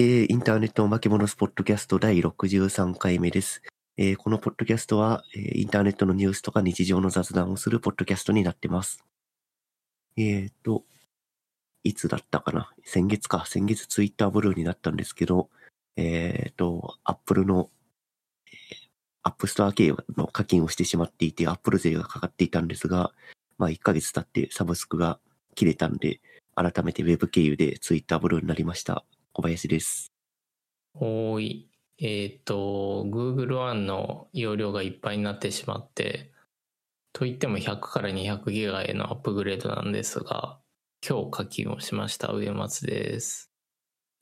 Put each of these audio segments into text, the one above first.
えーインターネットおまけモノスポッドキャスト第63回目です。えーこのポッドキャストは、えーインターネットのニュースとか日常の雑談をするポッドキャストになってます。えっ、と、いつだったかな？先月か。先月 Twitter Blue になったんですけど、えっ、と、 Apple の、えー App Store 経由の課金をしてしまっていて、 Apple 税がかかっていたんですが、まあ1ヶ月経ってサブスクが切れたんで、改めてウェブ経由でツイッターブルーになりました。小林です。おーい。えっ、と、Google One の容量がいっぱいになってしまって、といっても100から200ギガへのアップグレードなんですが、今日課金をしました上松です。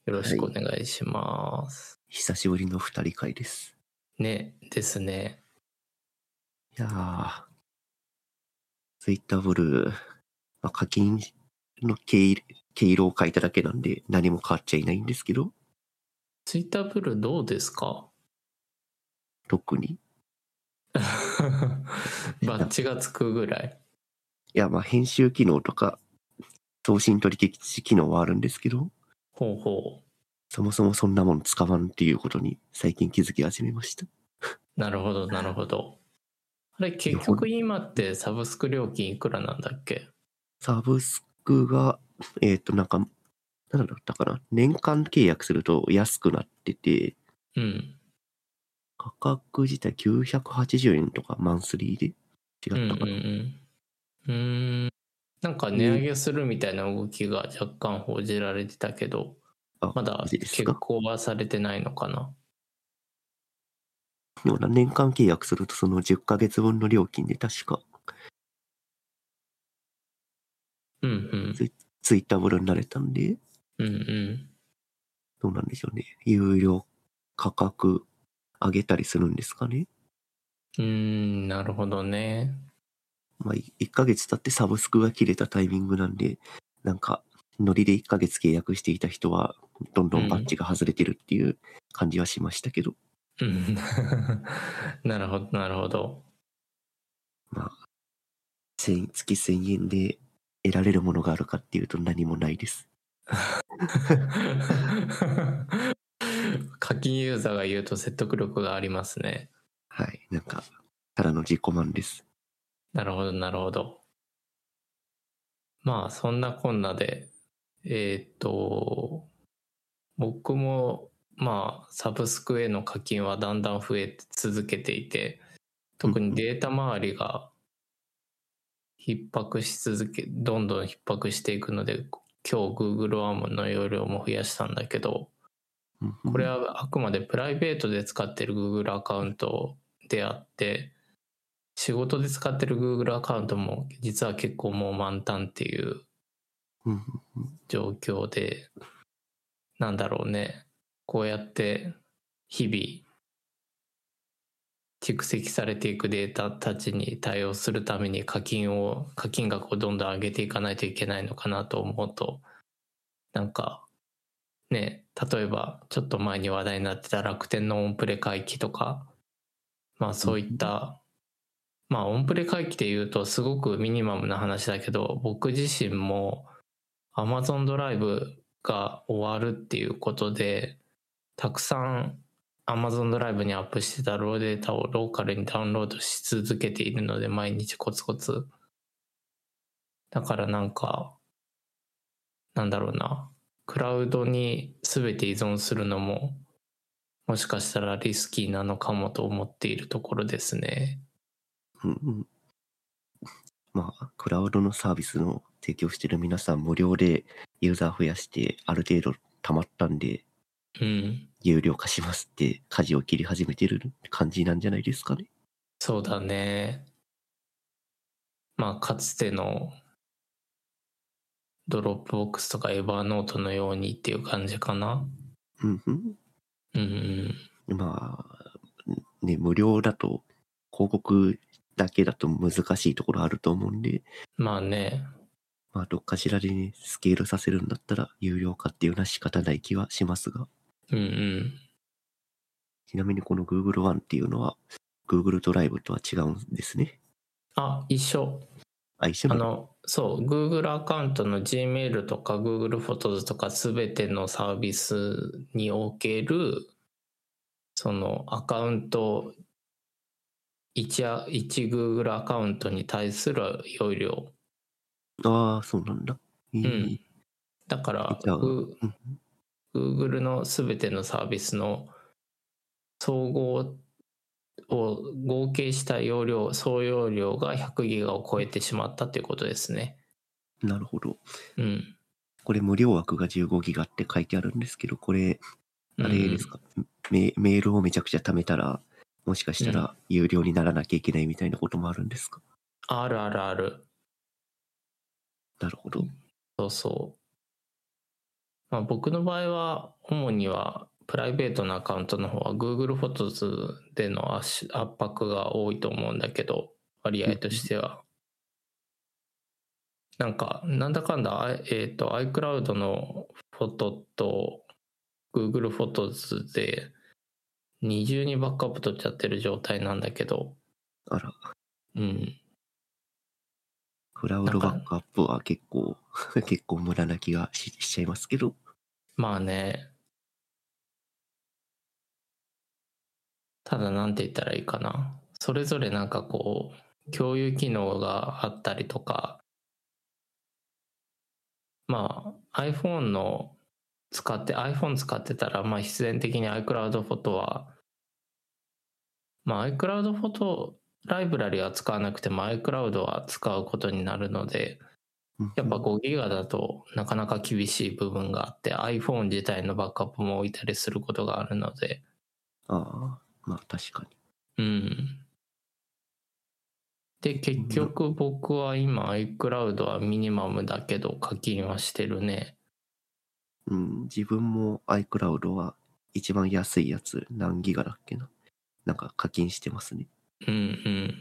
よろしくお願いします。久しぶりの二人会です。ね、ですね。いやー、ツイッターブルー、まあ、課金の経緯経路を書いただけなんで何も変わっちゃいないんですけど、Twitter ブルーどうですか？特に。バッチがつくぐらい。いや、まあ編集機能とか送信取り消し機能はあるんですけど、ほうほそもそもそんなもの使わんっていうことに最近気づき始めました。う。なるほど、なるほど。あれ、結局今ってサブスク料金いくらなんだっけ？サブスクが、えっ、と、なんか、なんだったかな？年間契約すると安くなってて、うん。価格自体980円とかマンスリーで違ったかな？うんうんうんうーんなんか値上げするみたいな動きが若干報じられてたけど、あまだ結か？構はされてないのかな？ような年間契約するとその10ヶ月分の料金で確かうんうん。ツイッターブルーになれたんで、うんうん。どうなんでしょうね。有料価格上げたりするんですかね。うーん、なるほどね。まあ、1ヶ月経ってサブスクが切れたタイミングなんで、なんか、ノリで1ヶ月契約していた人は、どんどんバッジが外れてるっていう感じはしましたけど、うん なるほど、なるほど。まあ、1000月1000円で得られるものがあるかっていうと何もないです。課金ユーザーが言うと説得力がありますね。はい。なんか、ただの自己満です。なるほど、なるほど。まあ、そんなこんなで、えーっと、僕も、まあ、サブスクへの課金はだんだん増え続けていて、特にデータ周りが逼迫し続け、どんどん逼迫していくので、今日 Google ワームの容量も増やしたんだけど、うんこれはあくまでプライベートで使ってる Google アカウントであって、仕事で使ってる Google アカウントも実は結構もう満タンっていううん状況で、なんだろうね。こうやって日々蓄積されていくデータたちに対応するために課金を、課金額をどんどん上げていかないといけないのかなと思うと、なんか、ね、例えばちょっと前に話題になってた楽天のオンプレ回帰とか、まあそういった、まあオンプレ回帰で言うとすごくミニマムな話だけど、僕自身も Amazon ドライブが終わるっていうことで、たくさん Amazon ドライブにアップしてたローデータをローカルにダウンロードし続けているので、毎日コツコツ。だからなんか、なんだろうな、クラウドに全て依存するのも、もしかしたらリスキーなのかもと思っているところですね。うんうんまあ、クラウドのサービスの提供してる皆さん無料でユーザー増やしてある程度溜まったんで。有料化しますって舵を切り始めてる感じなんじゃないですかね。そうだね。まあ、かつての Dropbox とか Evernote のようにっていう感じかな。うんうんうんうん。まあ、ね、無料だと広告だけだと難しいところあると思うんで、まあね。まあ、どっかしらでね、スケールさせるんだったら有料化っていうのは仕方ない気はしますが、うんうん。ちなみにこの Google One っていうのは Google ドライブとは違うんですね。あ、一緒。あ、一緒あの、そう、Google アカウントの Gmail とか Google フォトズとかすべてのサービスにおける、そのアカウント、1, あ1 Google アカウントに対する容量。ああ、そうなんだ。えうーん。だから、Google のすべてのサービスの総合を合計した容量、総容量が100ギガを超えてしまったということですね。なるほど。うん。これ無料枠が15ギガって書いてあるんですけど、これ、あれですか、メメールをめちゃくちゃ貯めたら、もしかしたら有料にならなきゃいけないみたいなこともあるんですか、あるあるある。なるほど。そうそう。まあ僕の場合は、主にはプライベートなアカウントの方は Google フォトズでの圧圧迫が多いと思うんだけど、割合としては。なんか、なんだかんだ、あえっ、と、iCloud のフォトと Google フォトズで二重にバックアップ取っちゃってる状態なんだけど、あら、うん。クラウドバックアップは結構、結構無駄な気がししちゃいますけど、まあね。ただなんて言ったらいいかな。それぞれなんかこう、共有機能があったりとか、まあ iPhone の使って iPhone 使ってたらまあ必然的に iCloud フォトはまあ iCloud フォトライブラリは使わなくても iCloud は使うことになるのでうんやっぱ5ギガだとなかなか厳しい部分があって iPhone 自体のバックアップも置いたりすることがあるのでああ、まあ確かに。うんで結局僕は今 iCloud はミニマムだけど課金はしてるねうん、自分も iCloud は一番安いやつ、何ギガだっけな。なんか課金してますね。うんうん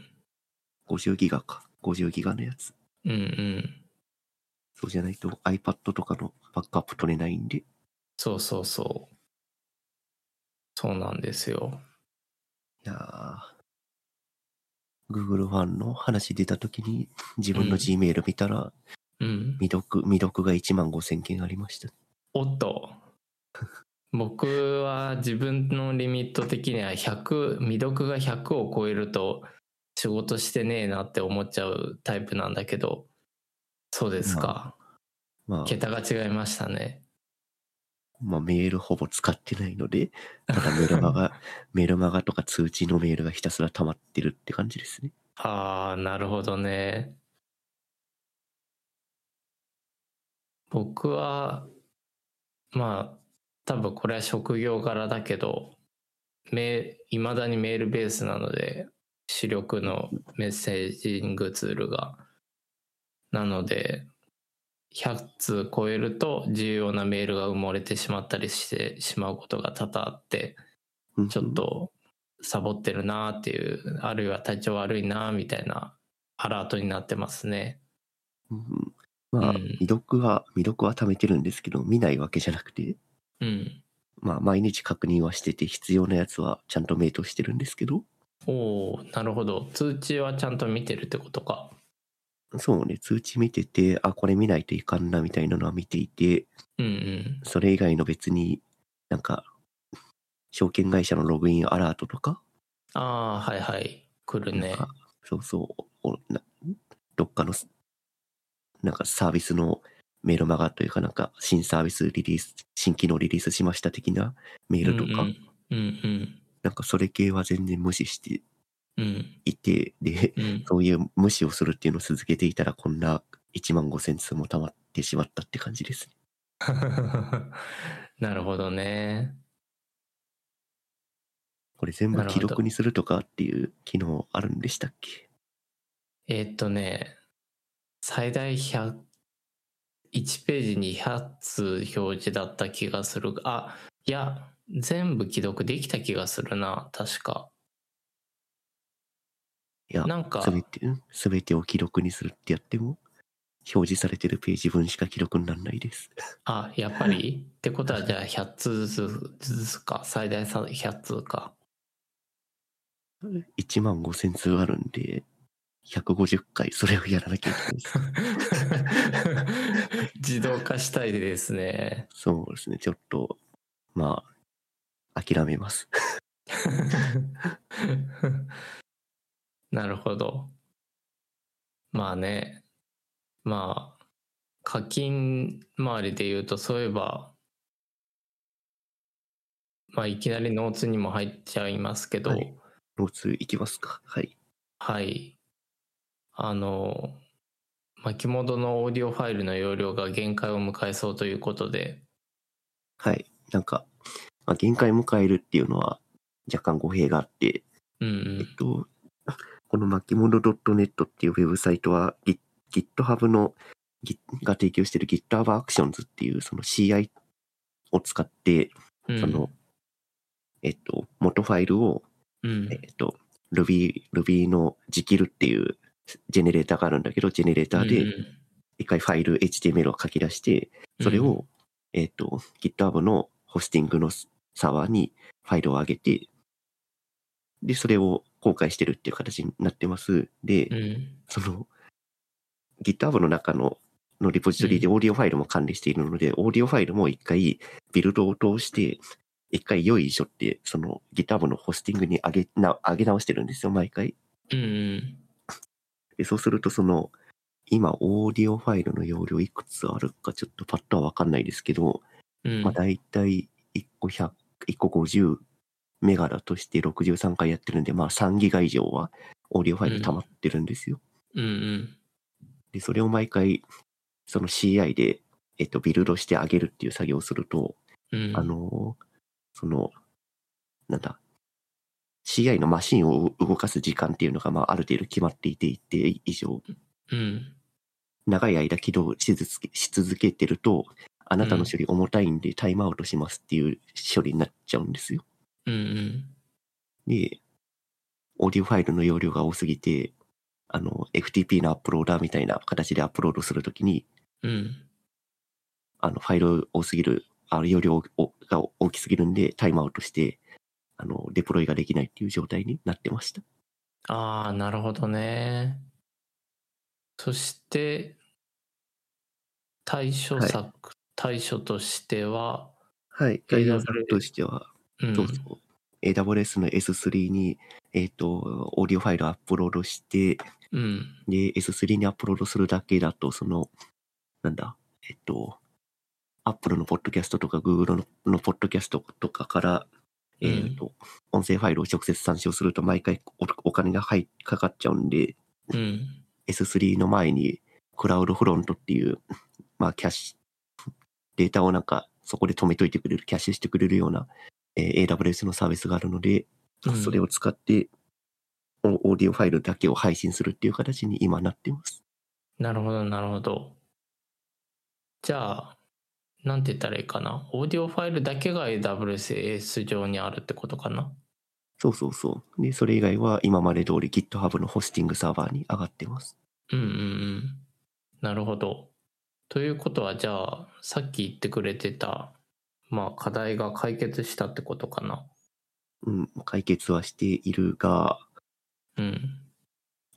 50ギガか。50ギガのやつ。うんうんそうじゃないと iPad とかのバックアップ取れないんで。そうそうそうそうなんですよいやー Google ファンの話出た時に自分うんの Gmail 見たら、うん未読、未読が1万5千件ありました。おっと僕は自分のリミット的には100未読が100を超えると仕事してねえなって思っちゃうタイプなんだけどそうですか、まあ、桁が違いましたね。まあメールほぼ使ってないので、ただメルマガ、メルマガとか通知のメールがひたすら溜まってるって感じですね。ああなるほどね。僕はまあ多分これは職業柄だけどめいまだにメールベースなので主力のメッセージングツールが。なので100通超えると重要なメールが埋もれてしまったりしてしまうことが多々あってうん。ちょっ。とサボってるなーっていうあるいは体調悪いなーみたいなアラートになってますね。うん。まあ、うん。未読は、未読は貯めてるんですけど、見ないわけじゃなくて、うん。まあ毎日確認はしてて、必要なやつはちゃんとメイトしてるんですけど、おおなるほど。通知はちゃんと見てるってことか。そうね、通知見てて、あ、これ見ないといかんなみたいなのは見ていて、うんうん。それ以外の別になんか、証券会社のログインアラートとか、ああはいはい。来るね。そうそう。どっかのす、なんかサービスのメールマガというかなんか新サービスリリース、新機能リリースしました的なメールとか、うんうんうんなんかそれ系は全然無視してうんいて、で、うん。そういう無視をするっていうのを続けていたらこんな1万5千通も溜まってしまったって感じですね。なるほどね。これ全部記録にするとかっていう機能あるんでしたっけ？えーっとね最大100 1ページに100通表示だった気がする。あいや全部既読できた気がするな。確か。いや、なんかすべて、すべてを記録にするってやっても、表示されてるページ分しか記録にならないです。あやっぱり？ってことはじゃあ100通ずつずつか。最大100通か。1万5千通あるんで、150回それをやらなきゃいけないです。自動化したいですね。そうですね。ちょっと、まあ、諦めます。なるほど。まあね、まあ、課金周りで言うと、そういえば、まあ、いきなりノーツにも入っちゃいますけど、はいノーツいきますか。はい。はい。あの、巻物のオーディオファイルの容量が限界を迎えそうということで、はい。なんか、まあ、限界迎えるっていうのは若干語弊があって、うんえっと、この巻物 .net っていうウェブサイトは Git- GitHub のが提供している GitHub Actions っていうその CI を使って、うん。その、えっと、元ファイルを、うん、えっと、Ruby、Ruby の Jekyll っていうジェネレーターがあるんだけど、ジェネレーターでうん一回ファイル HTML を書き出して、それを、えっと、GitHub のホスティングのサーバーにファイルを上げて、で、それを公開してるっていう形になってます。で、うん、その、GitHub の中ののリポジトリでオーディオファイルも管理しているので、オーディオファイルも一回ビルドを通して、一回よいしょって、その GitHub のホスティングに上げな上げ直してるんですよ、毎回。うん、うん、でそうすると、その、今、オーディオファイルの容量いくつあるかちょっとパッとはわかんないですけど、うん。まあ大体1個100、1個50メガだとして63回やってるんで、まあ3ギガ以上はオーディオファイル溜まってるんですよ。うん、うん。で、それを毎回、その CI で、えっと、ビルドしてあげるっていう作業をすると、うん、あの、その、なんだ、CI のマシンを動かす時間っていうのが、まあ、ある程度決まっていて、一定以上、うん、長い間起動し続けし続けてると、あなたの処理重たいんでタイムアウトしますっていう処理になっちゃうんですよ。うん、うん。で、オーディオファイルの容量が多すぎて、あの、FTP のアップローダーみたいな形でアップロードするときに、うん、あの、ファイル多すぎる、あの、容量をが大きすぎるんで、タイムアウトして、あの、デプロイができないっていう状態になってました。ああ、なるほどね。そして、対処策、対処としては、はい。ガイダンスとしては、うん、そうそう。AWS の S3 に、えっ、と、オーディオファイルアップロードして、うん、で、S3 にアップロードするだけだと、その、なんだ、えっと、Apple のポッドキャストとか Google ののポッドキャストとかから、うんえっと、音声ファイルを直接参照すると毎回おお金が入かかっちゃうんで、うん、S3 の前にクラウドフロントっていう、まあキャッシュ、データをなんかそこで止めといてくれる、キャッシュしてくれるような、えー AWS のサービスがあるので、うんそれを使ってオオーディオファイルだけを配信するっていう形に今なってます。なるほど、なるほど。じゃあ、なんて言ったらいいかな？オーディオファイルだけが AWS 上にあるってことかな？そうそうそう。で、それ以外は今まで通り GitHub のホスティングサーバーに上がってます。うんうんうん。なるほど。ということは、じゃあ、さっき言ってくれてた、まあ、課題が解決したってことかな？うん、解決はしているが、うん。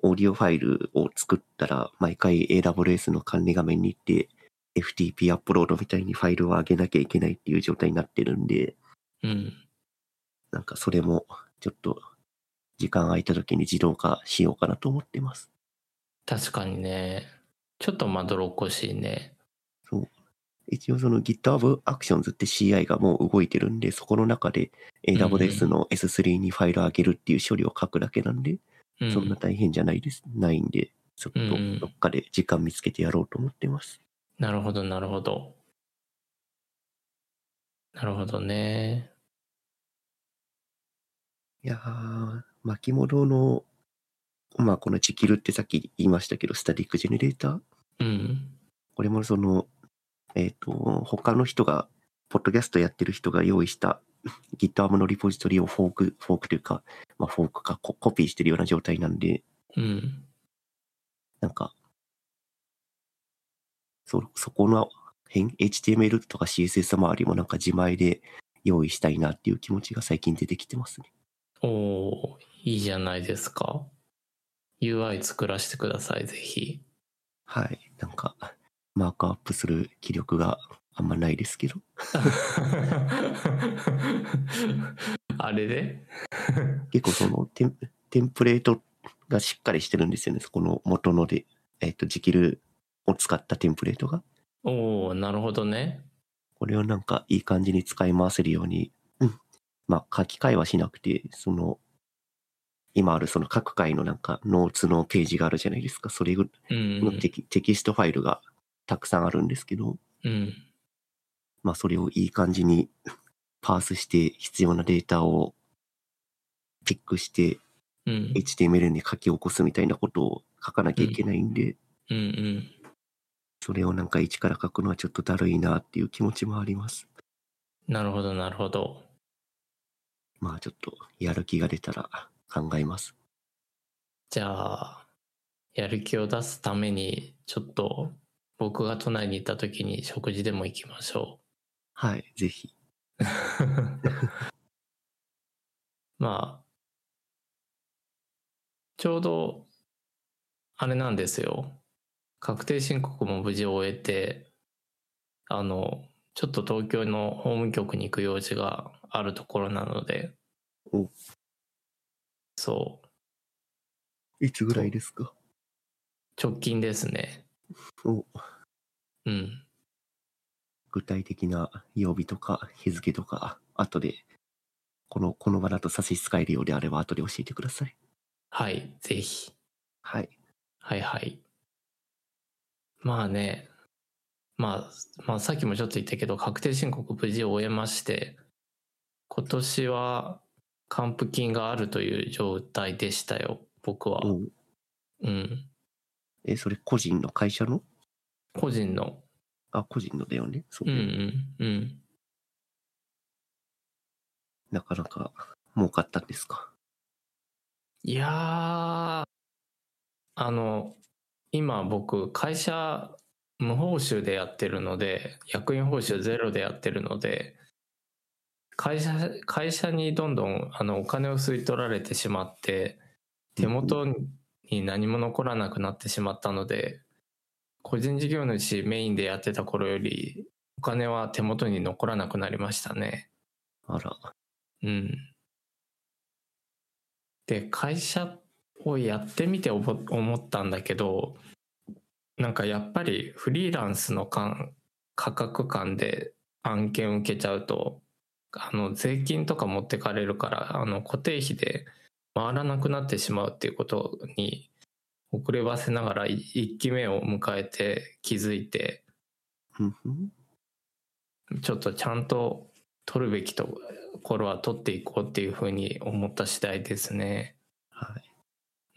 オーディオファイルを作ったら、毎回 AWS の管理画面に行って、FTP アップロードみたいにファイルを上げなきゃいけないっていう状態になってるんで、うん。なんかそれもちょっと時間空いた時に自動化しようかなと思ってます。確かにね。ちょっとまどろっこしいね。そう。一応その GitHub Actions って CI がもう動いてるんで、そこの中で AWS の S3 にファイル上げるっていう処理を書くだけなんで、うん。そんな大変じゃないです。ないんで、ちょっとうんどっかで時間見つけてやろうと思ってます。なるほど、なるほど。なるほどね。いやー、巻物の、まあこのチキルってさっき言いましたけど、スタティックジェネレーターうん。これもその、えっ、と、他の人が、ポッドキャストやってる人が用意した GitHub のリポジトリをフォーク、フォークというか、まあフォークかココピーしてるような状態なんで、うん。なんか、そ、そこの辺、HTML とか CSS 周りもなんか自前で用意したいなっていう気持ちが最近出てきてますね。おーいいじゃないですか。UI 作らせてください、ぜひ。はい。なんか、マークアップする気力があんまないですけど。あれで？結構そのテンテンプレートがしっかりしてるんですよね。この元ので、えっ、と、 Jekyll を使ったテンプレートが。おおなるほどね。これをなんかいい感じに使い回せるように、うん。まあ書き換えはしなくて、その、今あるその各回のなんかノーツのページがあるじゃないですか。それうんのテキテキストファイルがたくさんあるんですけど、うん。まあそれをいい感じに パースして必要なデータをピックしてうん。HTML に書き起こすみたいなことを書かなきゃいけないんで、うんうん。それをなんか一から書くのはちょっとだるいなっていう気持ちもあります。なるほど、なるほど。まあちょっとやる気が出たら考えます。じゃあ、やる気を出すために、ちょっと僕が都内に行った時に食事でも行きましょはい、ぜひ。う。まあ、ちょうど、あれなんですよ。確定申告も無事終えて、あの、ちょっと東京の法務局に行く用事があるところなのでお、そう、いつぐらいですか？直近ですね。おうん。具体的な曜日とか日付とか、後で、この、この場だと差し支えるようであれば後で教えてください。はい、ぜひ。はい。はいはい。まあね、まあ、まあさっきもちょっと言ったけど、確定申告無事終えまして、今年は還付金があるという状態でしたよ、僕は。おううん。え、それ個人の会社の？個人の。あ、個人のだよね。そううんうんうん。なかなか儲かったんですか？いやー、あの、今僕、会社無報酬でやってるので、役員報酬ゼロでやってるので、会社、会社にどんどんあのお金を吸い取られてしまって、手元に何も残らなくなってしまったので、個人事業主メインでやってた頃より、お金は手元に残らなくなりましたね。あら。うん。で、会社をやってみて思思ったんだけど、なんかやっぱりフリーランスの間価格間で案件を受けちゃうと、あの税金とか持ってかれるから、あの固定費で回らなくなってしまうっていうことに遅ればせながら1期目を迎えて気づいて、ちょっとちゃんと取るべきところは取っていこうっていうふうに思った次第ですね。はい。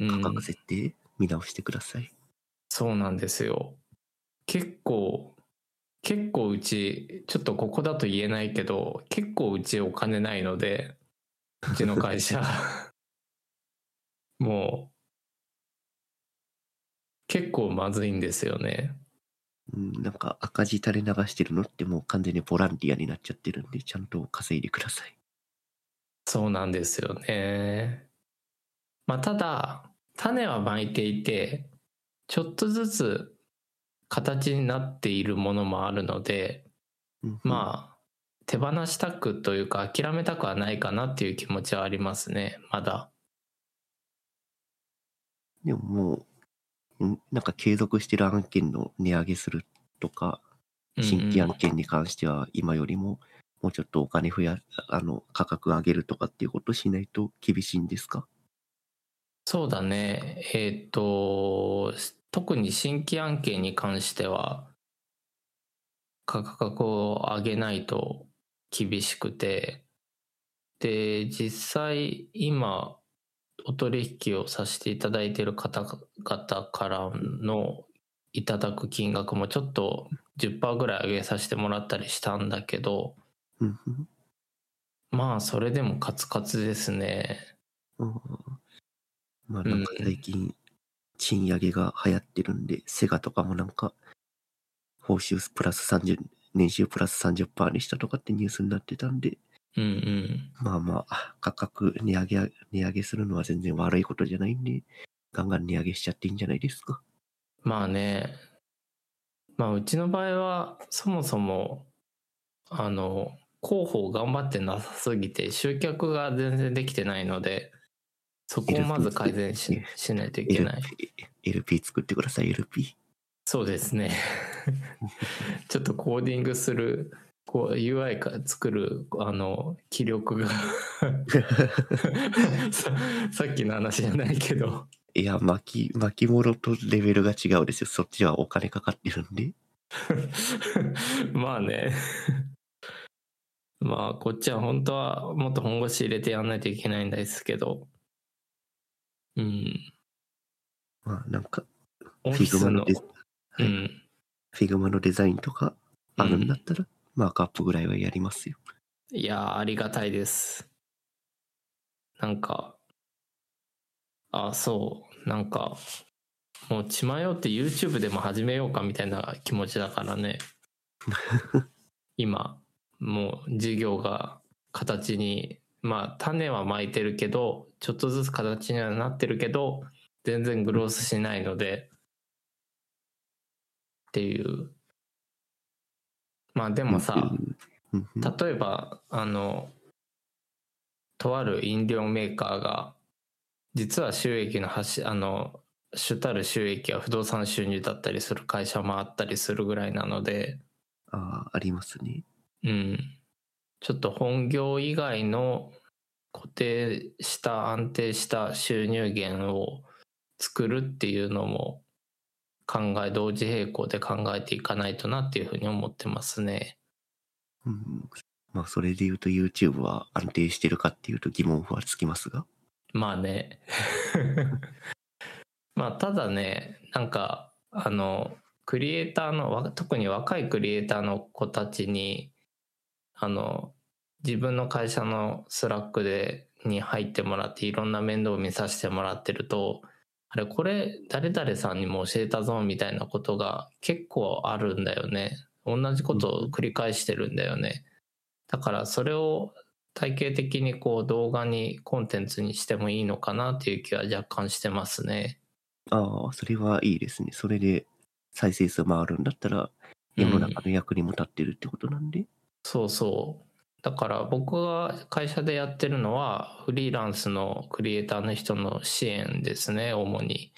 うん価格設定見直してください。そうなんですよ。結構、結構うち、ちょっとここだと言えないけど、結構うちお金ないので、うちの会社。もう、結構まずいんですよね。うん、なんか赤字垂れ流してるのってもう完全にボランティアになっちゃってるんで、ちゃんと稼いでください。そうなんですよね。まあ、ただ、種はまいていて、ちょっとずつ形になっているものもあるので、うん、まあ、手放したくというか諦めたくはないかなっていう気持ちはありますね、まだ。でももう、んなんか継続してる案件の値上げするとか、新規案件に関しては今よりももうちょっとお金増や、あの、価格上げるとかっていうことしないと厳しいんですか？そうだね。えっ、と、特に新規案件に関しては、価格を上げないと厳しくて、で、実際今、お取引をさせていただいている方々からのいただく金額もちょっと10%ぐらい上げさせてもらったりしたんだけど、まあそれでもカツカツですね。うんまあなんか最近、賃上げが流行ってるんで、セガとかもなんか、報酬プラス30、年収プラス30%にしたとかってニュースになってたんで、うんうん。まあまあ、価格値上げ、値上げするのは全然悪いことじゃないんで、ガンガン値上げしちゃっていいんじゃないですか。まあね、まあうちの場合はそもそも、あの、広報頑張ってなさすぎて集客が全然できてないので、そこをまず改善ししないといけない。LP, 作ってください、LP。そうですね。ちょっとコーディングする、こう UI か作る、あの、気力が さ、さっきの話じゃないけど、いや、巻き、巻物とレベルが違うですよ。そっちはお金かかってるんで。まあね。まあ、こっちは本当はもっと本腰入れてやんないといけないんですけど、うん。まあ、なんか、お Figma のデ、うん。 Figma のデザインとかあるんだったら、マークアップぐらいはやりますよ。いやー、ありがたいです。なんか、あ、そう、なんか、もう血迷って YouTube でも始めようかみたいな気持ちだからね。今、もう事業が形に、まあ種は巻いてるけど、ちょっとずつ形にはなってるけど、全然グロースしないので、っていう。まあでもさ、例えばあのとある飲料メーカーが実は収益の端あの主たる収益は不動産収入だったりする会社もあったりするぐらいなのでああ、ありますね。うんちょっと本業以外の固定した安定した収入源を作るっていうのも考え同時並行で考えていかないとなっていうふうに思ってますね。うん、まあ、それで言うと YouTube は安定してるかっていうと疑問符はつきますが。まあね。まあただね、なんか、あの、クリエイターの、わ特に若いクリエイターの子たちに、あの、自分の会社の Slack で、に入ってもらって、いろんな面倒を見させてもらってると、あれ、これ、誰々さんにも教えたぞ、みたいなことが結構あるんだよね。同じことを繰り返してるんだよね。だから、それを体系的にこう動画にコンテンツにしてもいいのかなっていう気は若干してますね。ああ、それはいいですね。それで再生数回るんだったら、世の中の役にも立ってるってことなんで。そうそう。だから僕が会社でやってるのはフリーランスのクリエイターの人の支援ですね、主に。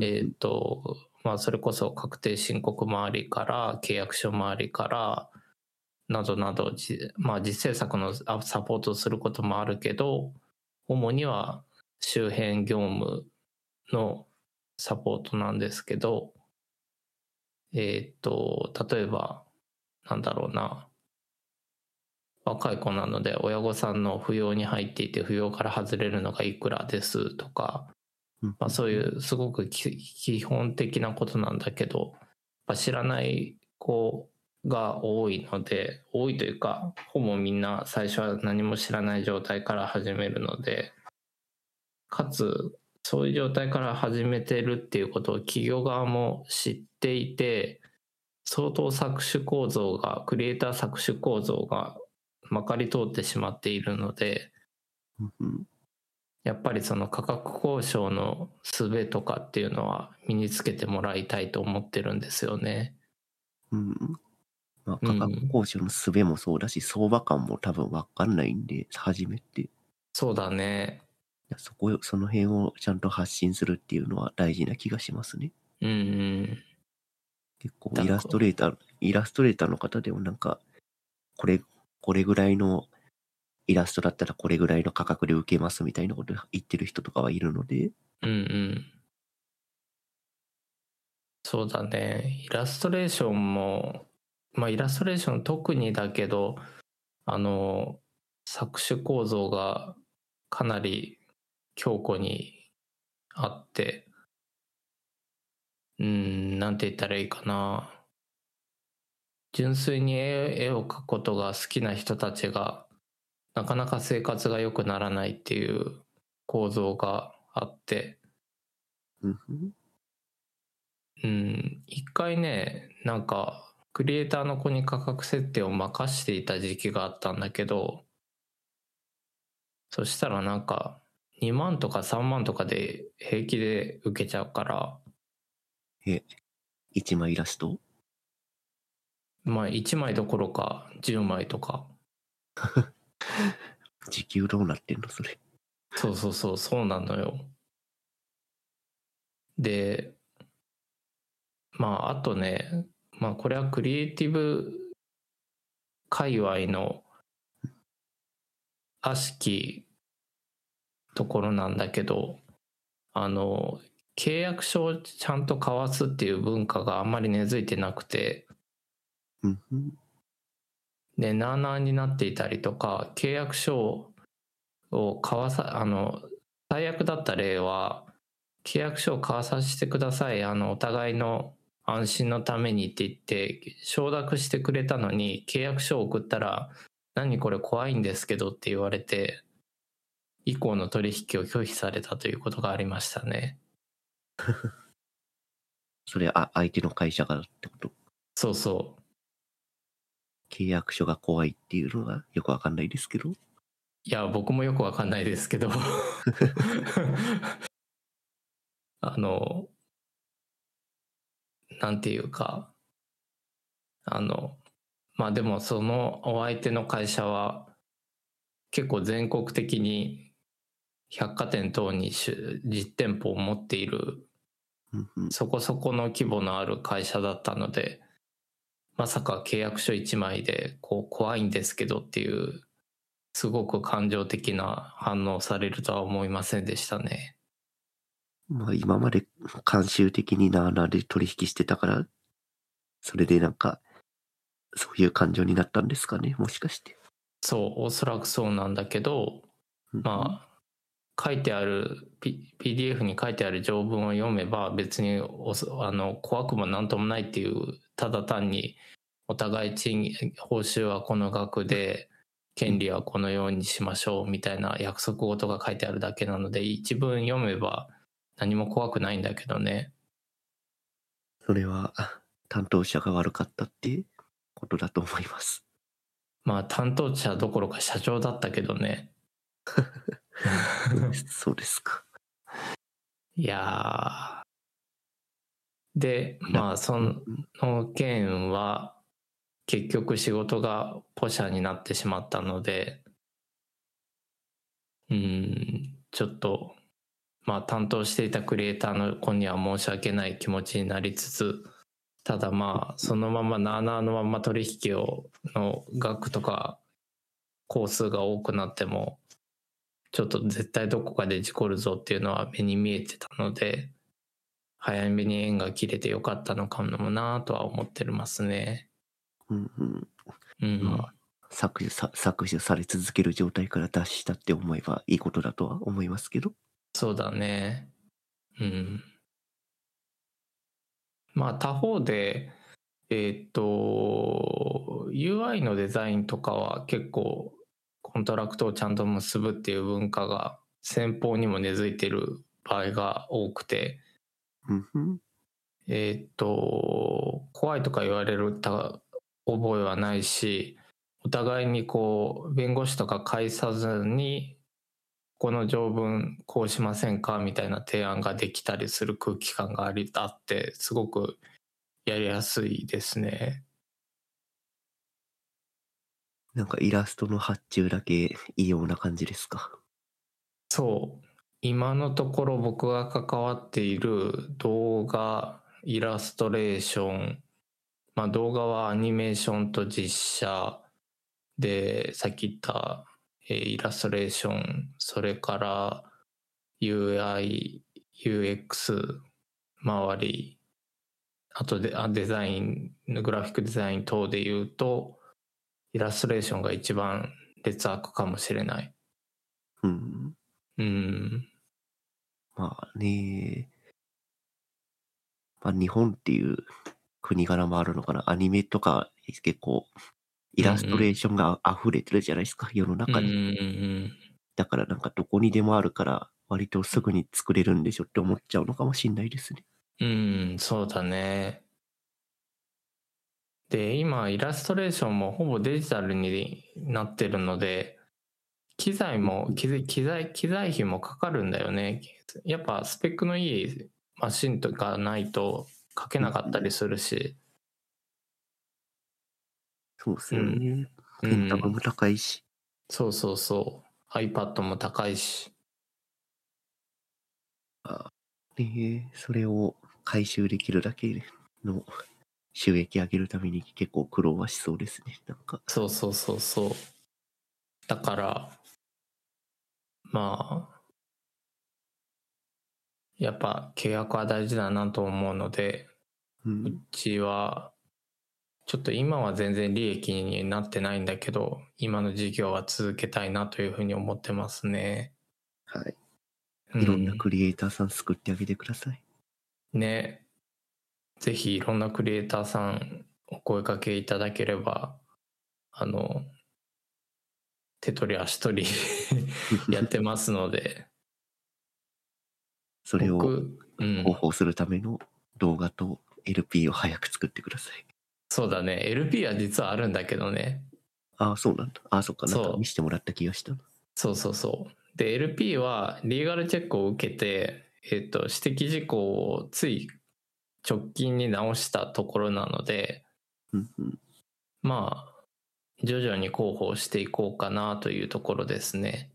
えっ、と、まあそれこそ確定申告周りから契約書周りからなどなど、じまあ実制作のあサポートをすることもあるけど、主には周辺業務のサポートなんですけど、えっ、と、例えば、なんだろうな、若い子なので親御さんの扶養に入っていて扶養から外れるのがいくらですとか、うん。まあ、そういうすごくき基本的なことなんだけど、まあ、知らない子が多いので多いというかほぼみんな最初は何も知らない状態から始めるのでかつそういう状態から始めてるっていうことを企業側も知っていて相当搾取構造がクリエイター搾取構造がまかり通ってしまっているのでうんうんやっぱりその価格交渉の術とかっていうのは身につけてもらいたいと思ってるんですよね。うんまあ、価格交渉の術もそうだし、相場感も多分わかんないんで、初めて。いそうだね。やそこ、その辺をちゃんと発信するっていうのは大事な気がしますね。うんうん。結構イラストレーター、イラストレーターの方でもなんか、これ、これぐらいのイラストだったらこれぐらいの価格で受けますみたいなこと言ってる人とかはいるので、うんうん。そうだね。イラストレーションも、まあイラストレーション特にだけど、あの、搾取構造がかなり強固にあって、うん、なんて言ったらいいかな。純粋に絵絵を描くことが好きな人たちが、なかなか生活が良くならないっていう構造があって、うん。一回ね、なんか、クリエイターの子に価格設定を任していた時期があったんだけど、そしたらなんか、2万とか3万とかで平気で受けちゃうから、え、一枚イラスト？まあ1枚どころか10枚とか。時給どうなってんのそれ。そうそうそう、そうなのよ。で、まあ、あとね、まあ、これはクリエイティブ界隈の悪しきところなんだけど、あの、契約書をちゃんと交わすっていう文化があんまり根付いてなくて、うんうん。で、なあなあになっていたりとか、契約書を交わさ、あの、最悪だった例は、契約書を交わさせてください。あの、お互いの安心のためにって言って、承諾してくれたのに、契約書を送ったら、何これ怖いんですけどって言われて、以降の取引を拒否されたということがありましたね。それ、あ、相手の会社からってこと？そうそう。契約書が怖いっていうのがよくわかんないですけど。いや、僕もよくわかんないですけど。あの、なんていうか、あの、まあでもそのお相手の会社は結構全国的に百貨店等に出実店舗を持っている。そこそこの規模のある会社だったので、まさか契約書1枚でこう怖いんですけどっていう、すごく感情的な反応をされるとは思いませんでしたね。まあ今まで慣習的になあなあで取引してたから、それでなんか、そういう感情になったんですかね、もしかして。そう、おそらくそうなんだけど、まあ、書いてある、P、PDF に書いてある条文を読めば別にあの怖くもなんともないっていうただ単にお互い賃金報酬はこの額で権利はこのようにしましょうみたいな約束事が書いてあるだけなので一文読めば何も怖くないんだけどねそれはあ担当者が悪かったってことだと思います。まあ担当者どころか社長だったけどね そうですか。いやーでまあそのの件は結局仕事がポシャになってしまったのでうーんちょっとまあ担当していたクリエイターの子には申し訳ない気持ちになりつつただまあそのままなあなあのまま取引をの額とか工数が多くなってもちょっと絶対どこかで事故るぞっていうのは目に見えてたので早めに縁が切れてよかったのかもなとは思ってますね。うんうん。うん、まあ削除さ、削除され続ける状態から脱したって思えばいいことだとは思いますけど。そうだね。うん。まあ他方で、えーっと、UI のデザインとかは結構コントラクトをちゃんと結ぶっていう文化が先方にも根付いてる場合が多くて。えーっと、怖いとか言われるた覚えはないし、お互いにこう、弁護士とか介さずに、この条文こうしませんかみたいな提案ができたりする空気感がありあって、すごくやりやすいですね。なんかイラストの発注だけ異様な感じですか？そう。今のところ僕が関わっている動画、イラストレーション、まあ動画はアニメーションと実写で、さっき言った、えーイラストレーション、それから UI、UX 周り、あとであデザイン、グラフィックデザイン等で言うと、イラストレーションが一番劣悪かもしれない。うん。うん。まあね。まあ日本っていう国柄もあるのかな。アニメとか結構イラストレーションが溢れてるじゃないですか、世の中うんうに。んだからなんかどこにでもあるから割とすぐに作れるんでしょって思っちゃうのかもしんないですね。うん。うん、そうだね。で、今、イラストレーションもほぼデジタルになってるので、機材も機材機材機材費もかかるんだよね。やっぱスペックのいいマシンとかないと書けなかったりするし、そうですよね。うん。ペンタブも高いし。そうそうそう。iPad も高いし。で、それを回収できるだけの収益上げるために結構苦労はしそうですね。なんか。そうそうそうそうだからまあやっぱ契約は大事だなと思うのでう。うんちはちょっと今は全然利益になってないんだけど今の事業は続けたいなというふうに思ってますね。はい。うんいろんなクリエイターさん作ってあげてください。ねぜひいろんなクリエイターさんお声かけいただければあの手取り足取り やってますのでそれを僕、うん広、報するための動画と LP を早く作ってください。そうだね LP は実はあるんだけどねああ、そうなんだ。ああ、そっか。なんか見せてもらった気がしたな。そうそうそう。で、LP はリーガルチェックを受けて、えっ、と、指摘事項をつい直近に直したところなので、うんうん。まあ、徐々に広報していこうかなというところですね。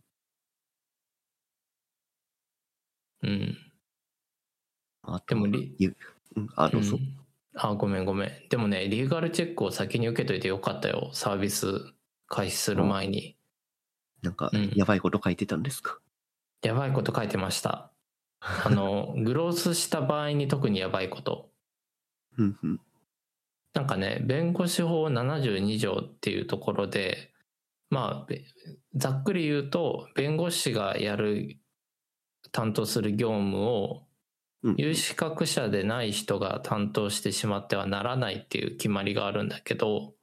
うん。あとでもリゆうん、あ、どうんあ、ごめんごめん。でもね、リーガルチェックを先に受けといてよかったよ。サービス開始する前に。なんかうん、やばいこと書いてたんですか？やばいこと書いてました。あの、グロースした場合に特にやばいこと。なんかね、弁護士法72条っていうところで、まあ、べざっくり言うと、弁護士がやる、担当する業務を、うん有資格者でない人が担当してしまってはならないっていう決まりがあるんだけど、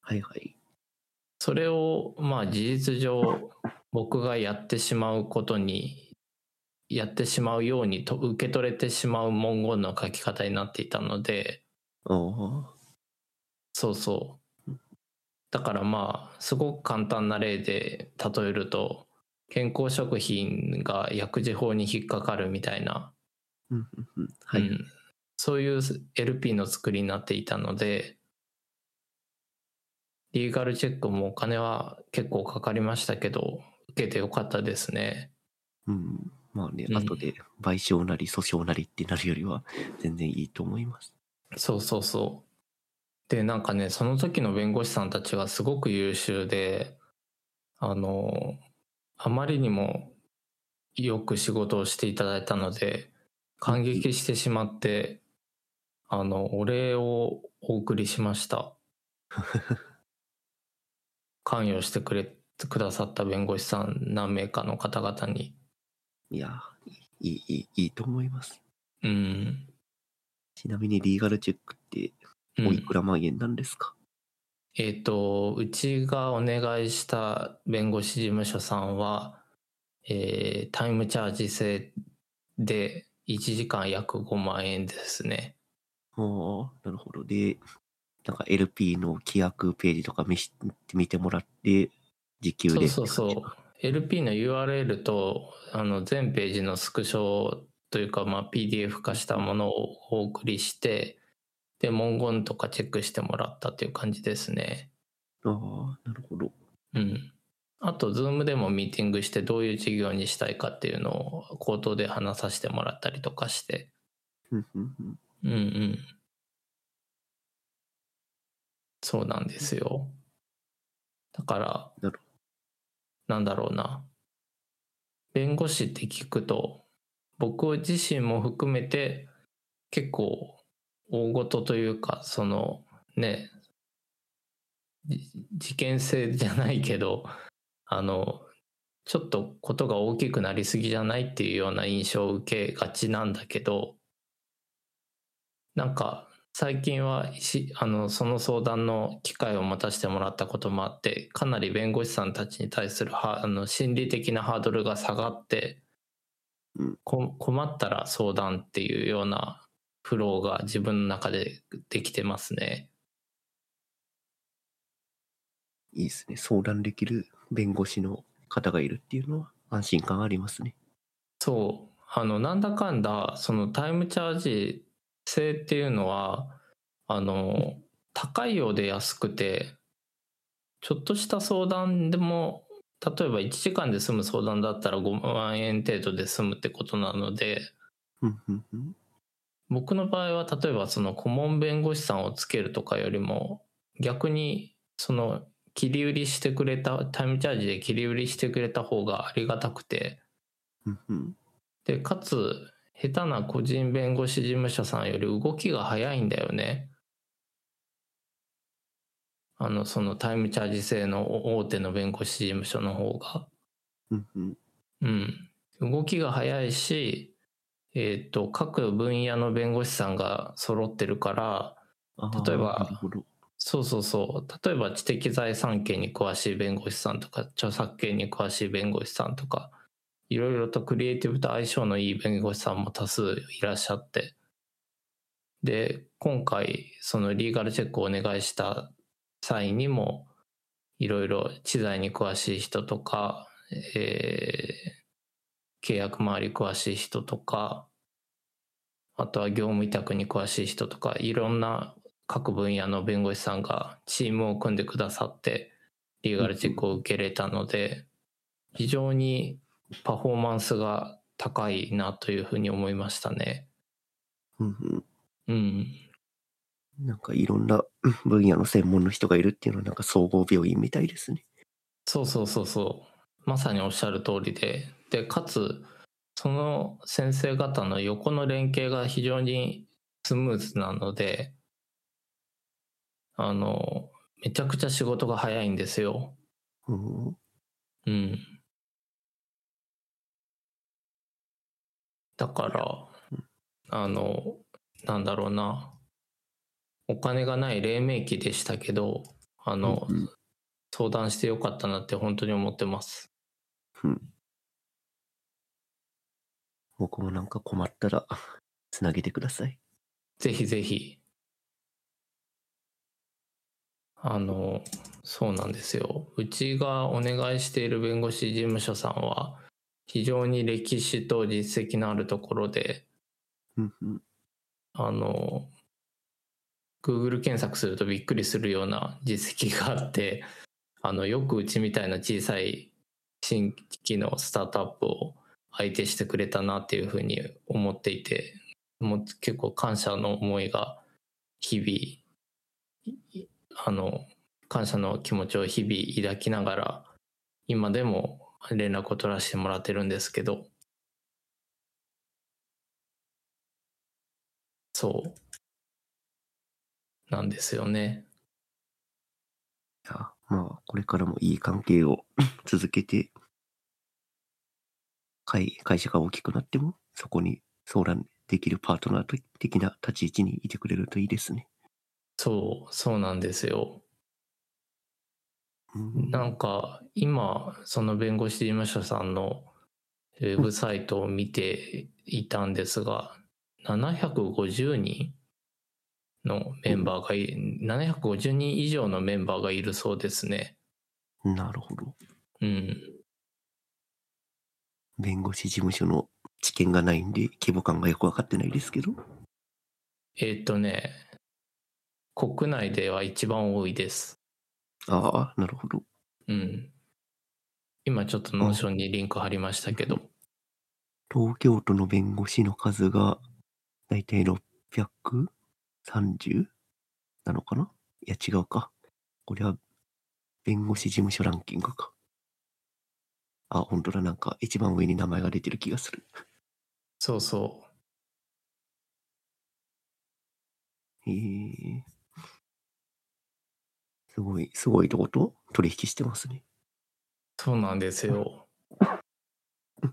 はいはい。それを、まあ事実上、僕がやってしまうことに、やってしまうようにと受け取れてしまう文言の書き方になっていたので。そうそう。だからまあ、すごく簡単な例で例えると、健康食品が薬事法に引っかかるみたいな。はい。うんそういう LP の作りになっていたので、リーガルチェックもお金は結構かかりましたけど、受けてよかったですね。うん。まあね、うん後で賠償なり訴訟なりってなるよりは全然いいと思います。そうそうそう。で、なんかね、その時の弁護士さんたちがすごく優秀で、あの、あまりにもよく仕事をしていただいたので、感激してしまって、あの、お礼をお送りしました。関与してくれ、くださった弁護士さん何名かの方々に。いや、いい、いい、いいと思います。うん。ちなみにリーガルチェックってうんおいくら万円なんですか、えっ、と、うちがお願いした弁護士事務所さんは、えータイムチャージ制で1時間約5万円ですね。ああ、なるほど。で、なんか LP の規約ページとか見し見てもらって、時給で。そうそうそう。LP の URL とあの全ページのスクショというか、まあ、PDF 化したものをお送りして、で、文言とかチェックしてもらったっていう感じですね。ああ、なるほど。うん。あと、Zoom でもミーティングしてどういう授業にしたいかっていうのを口頭で話させてもらったりとかして。うんうんうんうんうん。そうなんですよ。だからな、んだろうな。弁護士って聞くと、僕自身も含めて結構大事というか、そのね、事件性じゃないけど、あの、ちょっとことが大きくなりすぎじゃないっていうような印象を受けがちなんだけど、なんか最近はしあのその相談の機会を持たせてもらったこともあってかなり弁護士さんたちに対するはあの心理的なハードルが下がって、うんこ困ったら相談っていうようなフローが自分の中でできてますね。いいですね。相談できる弁護士の方がいるっていうのは安心感ありますね。そう。あの、なんだかんだ、そのタイムチャージ制っていうのは、あの、高いようで安くて、ちょっとした相談でも、例えば1時間で済む相談だったら5万円程度で済むってことなので、僕の場合は例えばその顧問弁護士さんをつけるとかよりも逆にその切り売りしてくれたタイムチャージで切り売りしてくれた方がありがたくてでかつ下手な個人弁護士事務所さんより動きが早いんだよねあのそのタイムチャージ制の大手の弁護士事務所の方がうんうんうん動きが早いしえっ、と各分野の弁護士さんが揃ってるから例えば。そうそうそう。例えば知的財産権に詳しい弁護士さんとか、著作権に詳しい弁護士さんとか、いろいろとクリエイティブと相性のいい弁護士さんも多数いらっしゃって。で、今回、そのリーガルチェックをお願いした際にも、いろいろ知財に詳しい人とか、えー契約周り詳しい人とか、あとは業務委託に詳しい人とか、いろんな各分野の弁護士さんがチームを組んでくださってリーガルチェックを受けれたので非常にパフォーマンスが高いなというふうに思いましたね。うんうんうん。なんかいろんな分野の専門の人がいるっていうのはなんか総合病院みたいですね。そうそうそうそう。まさにおっしゃる通りで。で、かつ、その先生方の横の連携が非常にスムーズなので、あの、めちゃくちゃ仕事が早いんですよ。うんうん。だから、あの、なんだろうな。お金がない黎明期でしたけど、あの、うん相談してよかったなって本当に思ってます。うん僕もなんか困ったらつなげてください。ぜひぜひ。あの、そうなんですよ。うちがお願いしている弁護士事務所さんは、非常に歴史と実績のあるところで、うんうん。あの、Google 検索するとびっくりするような実績があって、あの、よくうちみたいな小さい新規のスタートアップを相手してくれたなっていうふうに思っていて、もう結構感謝の思いが日々、いあの、感謝の気持ちを日々抱きながら、今でも連絡を取らせてもらってるんですけど、そう。なんですよね。いやまあ、これからもいい関係を 続けて、会会社が大きくなっても、そこに相談できるパートナー的な立ち位置にいてくれるといいですね。そう、そうなんですよ。うんなんか今その弁護士事務所さんのウェブサイトを見ていたんですが750人のメンバーがい750人以上のメンバーがいるそうですね。なるほど。うん。弁護士事務所の知見がないんで、規模感がよくわかってないですけど。えーっとね国内では一番多いです。ああ、なるほど。うん。今ちょっと Notion にリンク貼りましたけど。東京都の弁護士の数が、だいたい630なのかな？いや、違うか。これは、弁護士事務所ランキングか。あ、本当だ。なんか、一番上に名前が出てる気がする。そうそう。へえ。すごい、すごいとこと？取引してますね。そうなんですよ。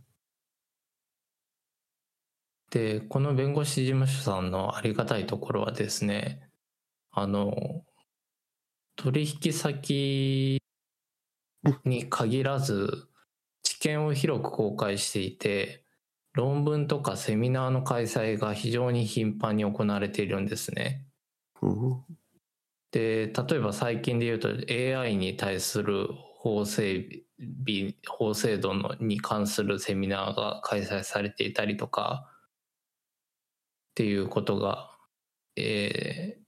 で、この弁護士事務所さんのありがたいところはですね、あの、取引先に限らず、知見を広く公開していて、論文とかセミナーの開催が非常に頻繁に行われているんですね。うん。で例えば最近で言うと AI に対する法整備法制度のに関するセミナーが開催されていたりとかっていうことが、えー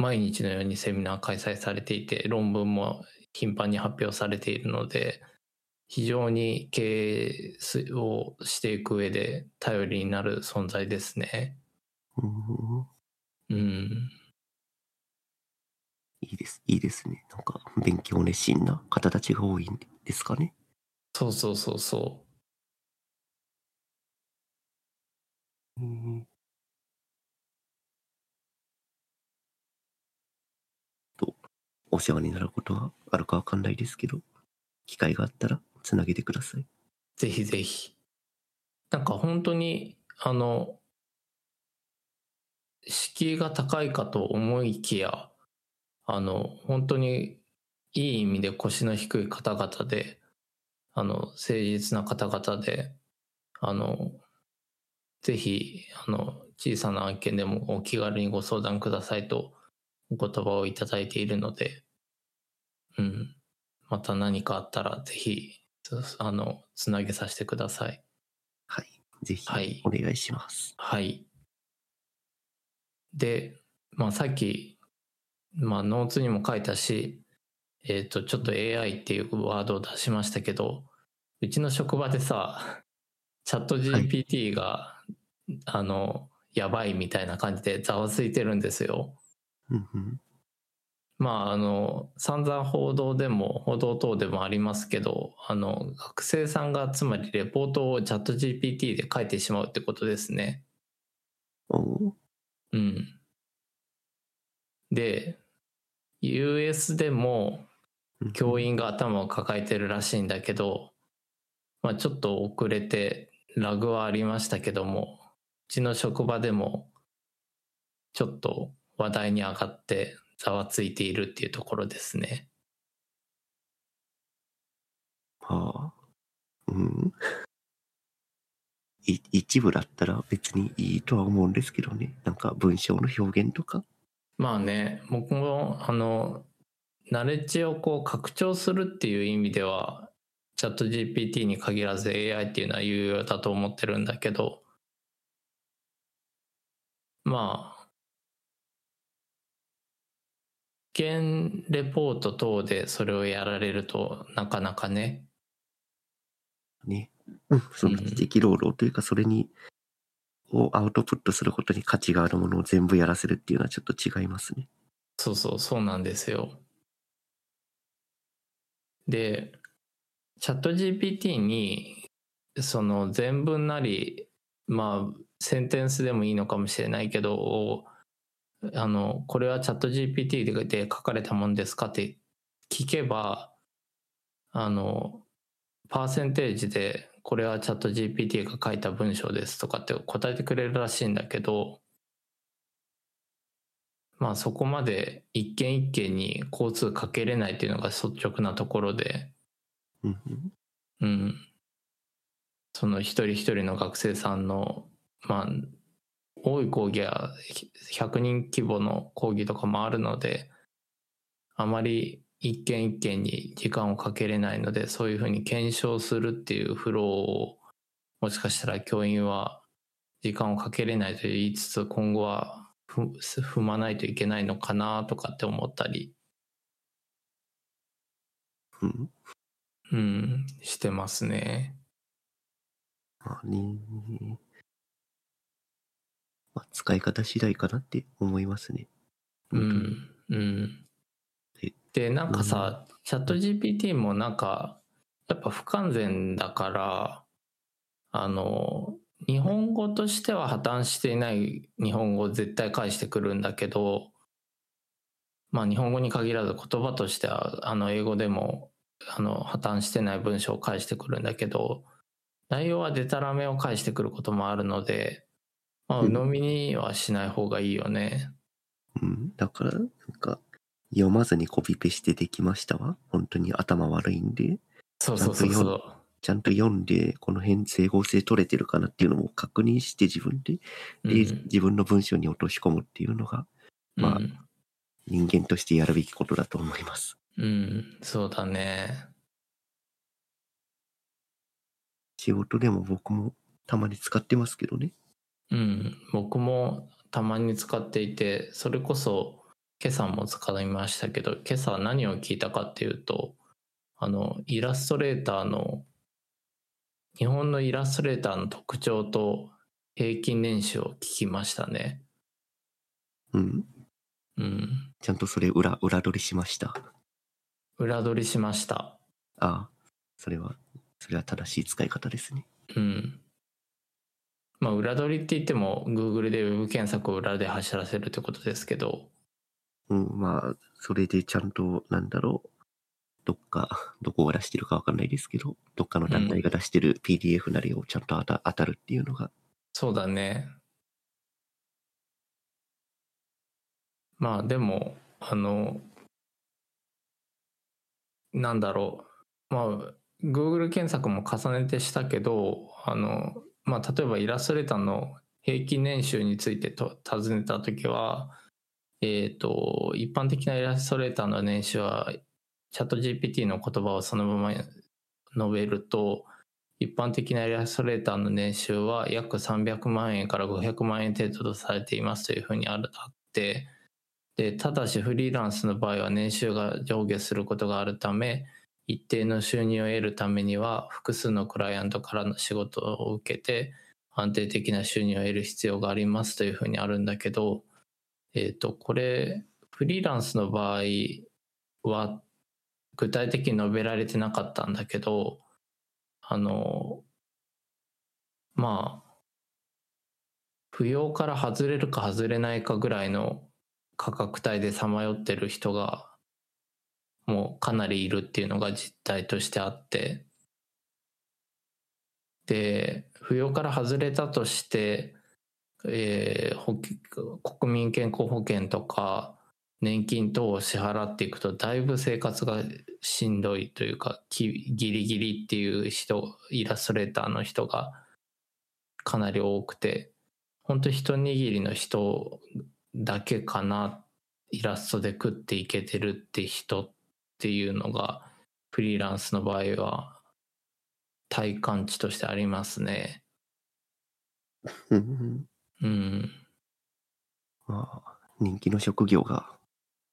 毎日のようにセミナー開催されていて論文も頻繁に発表されているので非常に経営をしていく上で頼りになる存在ですね。うんうん。いいです。いいですね。なんか、勉強熱心な方たちが多いんですかね。そうそうそうそうんと、お世話になることはあるかわかんないですけど、機会があったらつなげてください。う。ぜひぜひ。なんか本当に、あの、敷居が高いかと思いきや、あの、本当にいい意味で腰の低い方々で、あの、誠実な方々で、あの、ぜひ、あの、小さな案件でもお気軽にご相談くださいとお言葉をいただいているので、うん。また何かあったらぜひ、あの、つなげさせてください。はい。ぜひはい、お願いします。はい。で、まあさっき、まあノーツにも書いたし、えっ、と、ちょっと AI っていうワードを出しましたけど、うちの職場でさ、チャット GPT が、あの、やばいみたいな感じでざわついてるんですよ。うんうん。まあ、あの、散々報道でも、報道等でもありますけど、あの、学生さんがつまりレポートをチャット GPT で書いてしまうってことですね。うん。で、US でも教員が頭を抱えてるらしいんだけど、まあちょっと遅れてラグはありましたけども、うちの職場でもちょっと話題に上がってざわついているっていうところですね。はあ。うん。一部だったら別にいいとは思うんですけどね。なんか文章の表現とか。まあね、僕もあの、ナレッジをこう拡張するっていう意味では、チャット GPT に限らず AI っていうのは有用だと思ってるんだけど、まあ、現レポート等でそれをやられるとなかなかね、ね。うん。その知的労働というか、それに、をアウトプットすることに価値があるものを全部やらせるっていうのはちょっと違いますね。そうそう、そうなんですよ。で、チャット GPT に、その全文なり、まあ、センテンスでもいいのかもしれないけど、あの、これはチャット GPT で書かれたものですかって聞けば、あの、パーセンテージで、これはチャット GPT が書いた文章ですとかって答えてくれるらしいんだけど、まあそこまで一件一件に交通かけれないっていうのが率直なところで、うん。その一人一人の学生さんの、まあ、多い講義は100人規模の講義とかもあるので、あまり一件一件に時間をかけれないので、そういうふうに検証するっていうフローを、もしかしたら教員は時間をかけれないと言いつつ、今後は踏踏まないといけないのかなとかって思ったり、うん。うん、してますね。まあ使い方次第かなって思いますね。うん、うんで。で、なんかさ、チャット GPT もなんか、やっぱ不完全だから、あの、日本語としては破綻していない日本語を絶対返してくるんだけど、まあ日本語に限らず言葉としては、あの、英語でも、あの、破綻してない文章を返してくるんだけど、内容はデタラメを返してくることもあるので、まあ、うん鵜呑みにはしない方がいいよね。うん。だから、なんか、読まずにコピペしてできましたわ？本当に頭悪いんで、そうそうそうちゃんそう。ちゃんと読んで、この辺整合性取れてるかなっていうのも確認して自分で、で、うん自分の文章に落とし込むっていうのが、まあうん人間としてやるべきことだと思います。うん、そうだね。仕事でも僕もたまに使ってますけどね。うん、僕もたまに使っていて、それこそ今朝も使いましたけど、今朝何を聞いたかっていうと、あの、イラストレーターの、日本のイラストレーターの特徴と平均年収を聞きましたね。うん。うん。ちゃんとそれ裏、裏取りしました？裏取りしました。ああ、それは、それは正しい使い方ですね。うん。まあ、裏取りって言っても、Google で Web 検索を裏で走らせるってことですけど、うん、まあ、それでちゃんと、なんだろう。どっか、どこが出してるかわかんないですけど、どっかの団体が出してる PDF なりをちゃんと当た当たるっていうのが、そうだね。まあでも、あの、なんだろう。まあ、Google 検索も重ねてしたけど、あの、まあ例えばイラストレーターの平均年収についてと尋ねたときは、えっ、と、一般的なイラストレーターの年収は、チャット GPT の言葉をそのまま述べると、一般的なイラストレーターの年収は約300万円から500万円程度とされていますというふうにあるあって、で、ただしフリーランスの場合は年収が上下することがあるため、一定の収入を得るためには複数のクライアントからの仕事を受けて安定的な収入を得る必要がありますというふうにあるんだけど、えっ、と、これ、フリーランスの場合は具体的に述べられてなかったんだけど、あの、まあ、扶養から外れるか外れないかぐらいの価格帯でさまよってる人がもうかなりいるっていうのが実態としてあって。で扶養から外れたとして、えー保国民健康保険とか年金等を支払っていくとだいぶ生活がしんどいというかきギリギリっていう人イラストレーターの人がかなり多くて本当一握りの人だけかなイラストで食っていけてるって人っていうのがフリーランスの場合は体感値としてありますね。うん。まあ、人気の職業が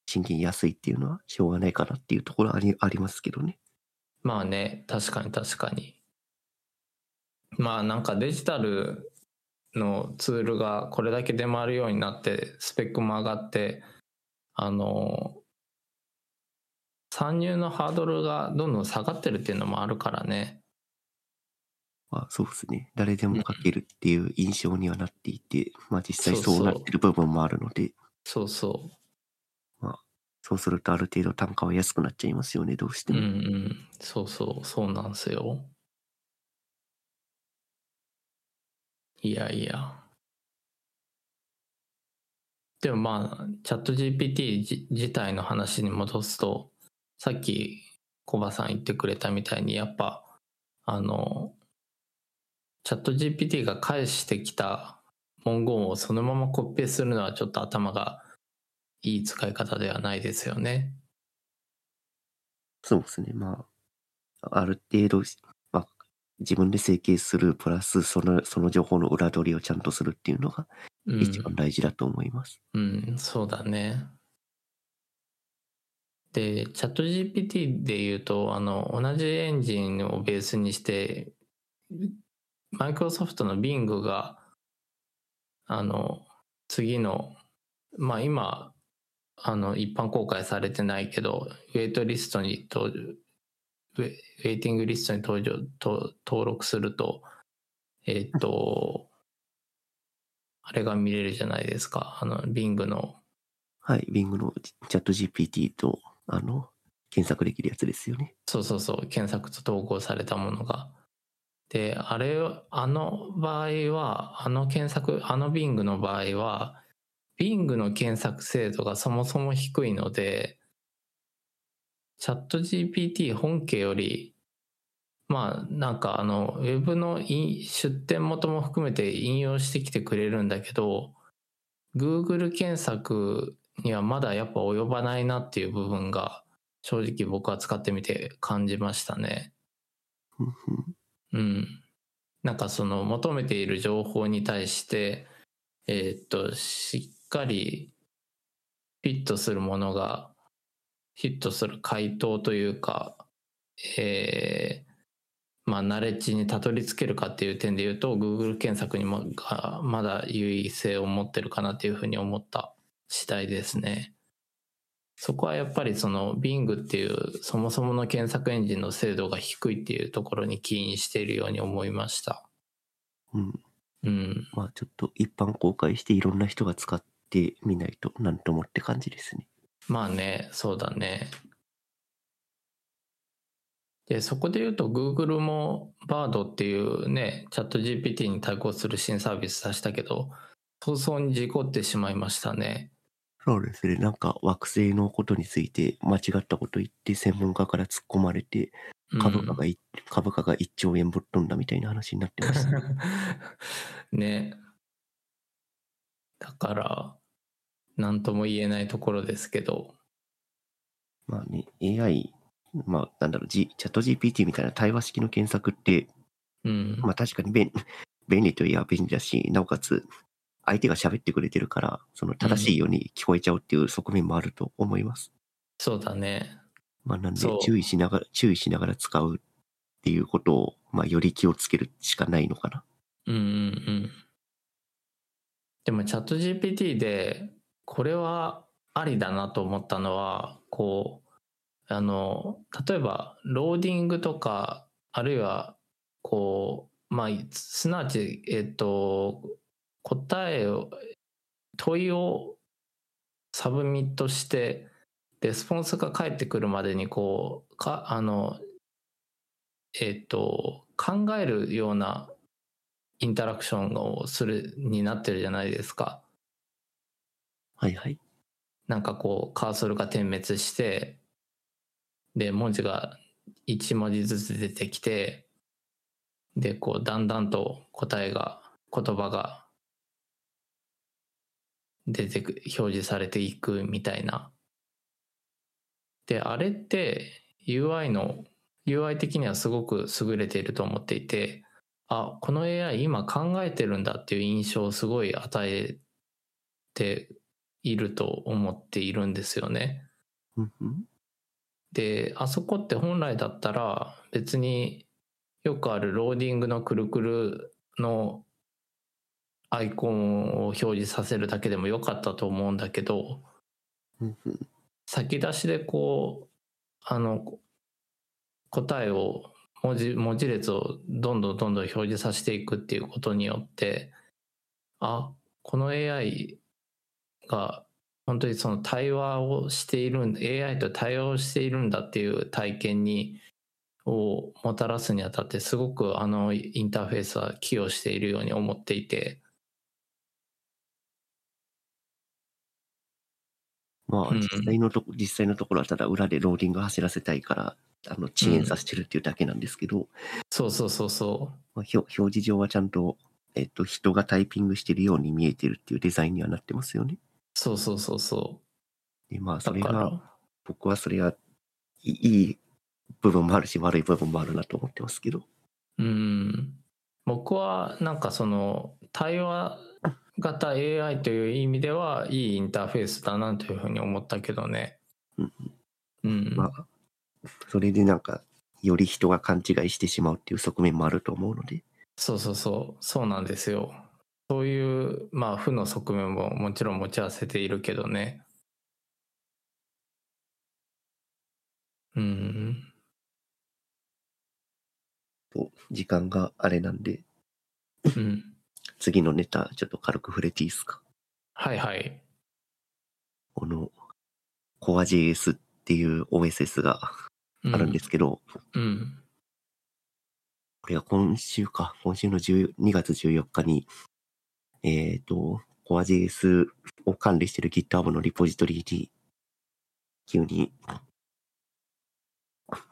賃金安いっていうのはしょうがないかなっていうところありありますけどね。まあね、確かに確かに。まあなんかデジタルのツールがこれだけ出回るようになって、スペックも上がって、あの、参入のハードルがどんどん下がってるっていうのもあるからね。まあそうですね。誰でも書けるっていう印象にはなっていて、まあ実際そうなってる部分もあるので、そうそそうするとある程度単価は安くなっちゃいますよね、どうしてう。うんも。うん。そうそう、そうなんですよ。いやいや。でもまあ、チャット GPT じ自体の話に戻すと、さっきコバさん言ってくれたみたいに、やっぱ、あの、チャット GPT が返してきた文言をそのままコピペするのはちょっと頭がいい使い方ではないですよね。そうですね。まあ、ある程度、まあ、自分で整形するプラスその、その情報の裏取りをちゃんとするっていうのがうん一番大事だと思います。うん、そうだね。で、チャット GPT で言うと、あの、同じエンジンをベースにして、マイクロソフトの Bing が、あの、次の、まあ今、あの、一般公開されてないけど、ウェイトリストに登場、ウェイティングリストに登場、と登録すると、えっと、あれが見れるじゃないですか。あの、Bing の。はい。Bing のチャット GPT と、あの、検索できるやつですよね。そうそうそう、検索と投稿されたものが。で、あれ、あの場合は、あの検索、あの Bing の場合は、Bing の検索精度がそもそも低いので、チャット GPT 本家より、まあなんかあの、ウェブの出典元も含めて引用してきてくれるんだけど、Google 検索にはまだやっぱ及ばないなっていう部分が正直僕は使ってみて感じましたね。うん。なんかその求めている情報に対して、えーっと、しっかりフィットするものが、フィットする回答というか、えーまあ、ナレッジにたどり着けるかっていう点で言うと、Google 検索にもがまだ優位性を持ってるかなっていうふうに思った次第ですね。そこはやっぱりその Bing っていうそもそもの検索エンジンの精度が低いっていうところに起因しているように思いました。うん。うん。まあちょっと一般公開していろんな人が使ってみないとなんともって感じですね。まあね、そうだね。で、そこで言うと Google も Bard っていうね、チャット GPT に対抗する新サービス出したけど、早々に事故ってしまいましたね。そうですね。なんか惑星のことについて間違ったこと言って専門家から突っ込まれてうん株価がい、株価が1兆円ぶっ飛んだみたいな話になってました。ね。だから、なんとも言えないところですけど、まあね、AI、まあなんだろう、G、チャット GPT みたいな対話式の検索って、うん。まあ確かに便 便利といえば便利だし、なおかつ相手が喋ってくれてるから、その正しいように聞こえちゃうっていう側面もあると思います。そうだね。まあなんで注意しながら、注意しながら使うっていうことを、まあより気をつけるしかないのかな。うんうんうん。でもチャット GPT でこれはありだなと思ったのはこうあの例えばローディングとかあるいはこうまあすなわちえっと答えを問いをサブミットしてレスポンスが返ってくるまでにこうかあのえっと考えるようなインタラクションをするになってるじゃないですか。はいはい。なんかこうカーソルが点滅してで文字が1文字ずつ出てきてでこうだんだんと答えが言葉が出てく表示されていくみたいな。であれって UI の UI 的にはすごく優れていると思っていてあこの AI 今考えてるんだっていう印象をすごい与えていると思っているんですよね。であそこって本来だったら別によくあるローディングのくるくるのアイコンを表示させるだけでもよかったと思うんだけど先出しでこうあの答えを文字文字列をどんどんどんどん表示させていくっていうことによってあこの AI が本当にその対話をしているん AI と対話をしているんだっていう体験にをもたらすにあたってすごくあのインターフェースは寄与しているように思っていてまあ、うん実際のとこ、実際のところはただ裏でローディング走らせたいから、あの、遅延させてるっていうだけなんですけど、そうそうそうそまあ、表表示上はちゃんと、えっと、人がタイピングしてるように見えてるっていうデザインにはなってますよね。うそうそうそう。そで、まあ、うそれが、僕はそれがいいい部分もあるし、悪い部分もあるなと思ってますけど。うん。僕はなんかその対話型 AI という意味ではいいインターフェースだなというふうに思ったけどね。うんうん。まあ、それでなんか、より人が勘違いしてしまうっていう側面もあると思うので、そうそうそう、そうなんですよ。そういう、まあ、負の側面ももちろん持ち合わせているけどね。うん。と時間があれなんで、うん。次のネタ、ちょっと軽く触れていいですか？はいはい。この、CoreJS っていう OSS がうあるんですけど、うん。これが今週か、今週の10 2月14日に、えっ、と、CoreJS を管理している GitHub のリポジトリに、急に、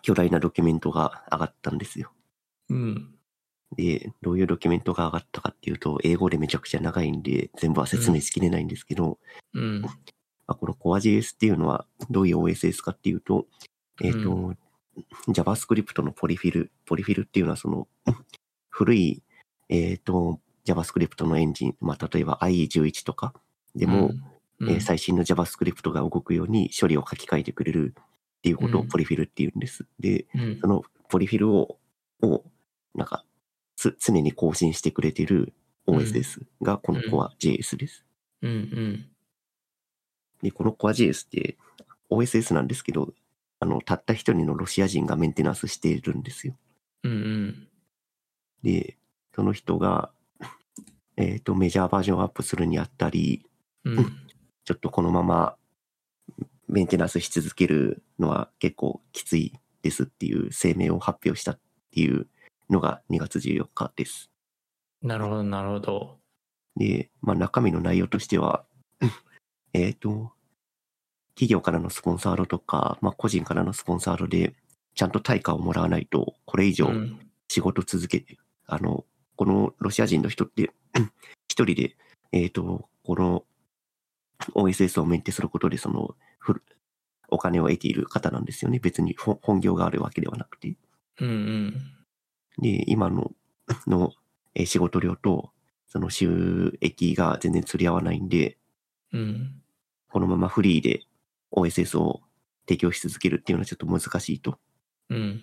巨大なドキュメントが上がったんですよ。うん。で、どういうドキュメントが上がったかっていうと、英語でめちゃくちゃ長いんで、全部は説明しきれないんですけど、うん。まあ、この CoreJS っていうのはどういう OSS かっていうと、えっ、と、JavaScript のポリフィル、ポリフィルっていうのはその、古いえっ、と、JavaScript のエンジン、まあ、例えば IE11 とかでも、うん、えー最新の JavaScript が動くように処理を書き換えてくれるっていうことをうん。ポリフィルっていうんです。で、うん。そのポリフィルを、を、なんか、つ、常に更新してくれてる OS がこの CoreJS です。うんうん。で、この CoreJS って OSS なんですけど、あの、たった一人のロシア人がメンテナンスしているんですよ。うんうん。で、その人が、えっ、と、メジャーバージョンアップするにあたり、うん。ちょっとこのままメンテナンスし続けるのは結構きついですっていう声明を発表したっていうのが2月14日です。なるほどなるほどで、まあ中身の内容としては、えっと、企業からのスポンサードとか、まあ個人からのスポンサードでちゃんと対価をもらわないと、これ以上うん仕事続けて、あの、このロシア人の人って、一人で、えっ、と、この OSS をメンテすることで、その、お金を得ている方なんですよね。別にほ本業があるわけではなくて。うんうんで、今の、の、えー仕事量と、その収益が全然釣り合わないんで、うんこのままフリーで OSS を提供し続けるっていうのはちょっと難しいと。うん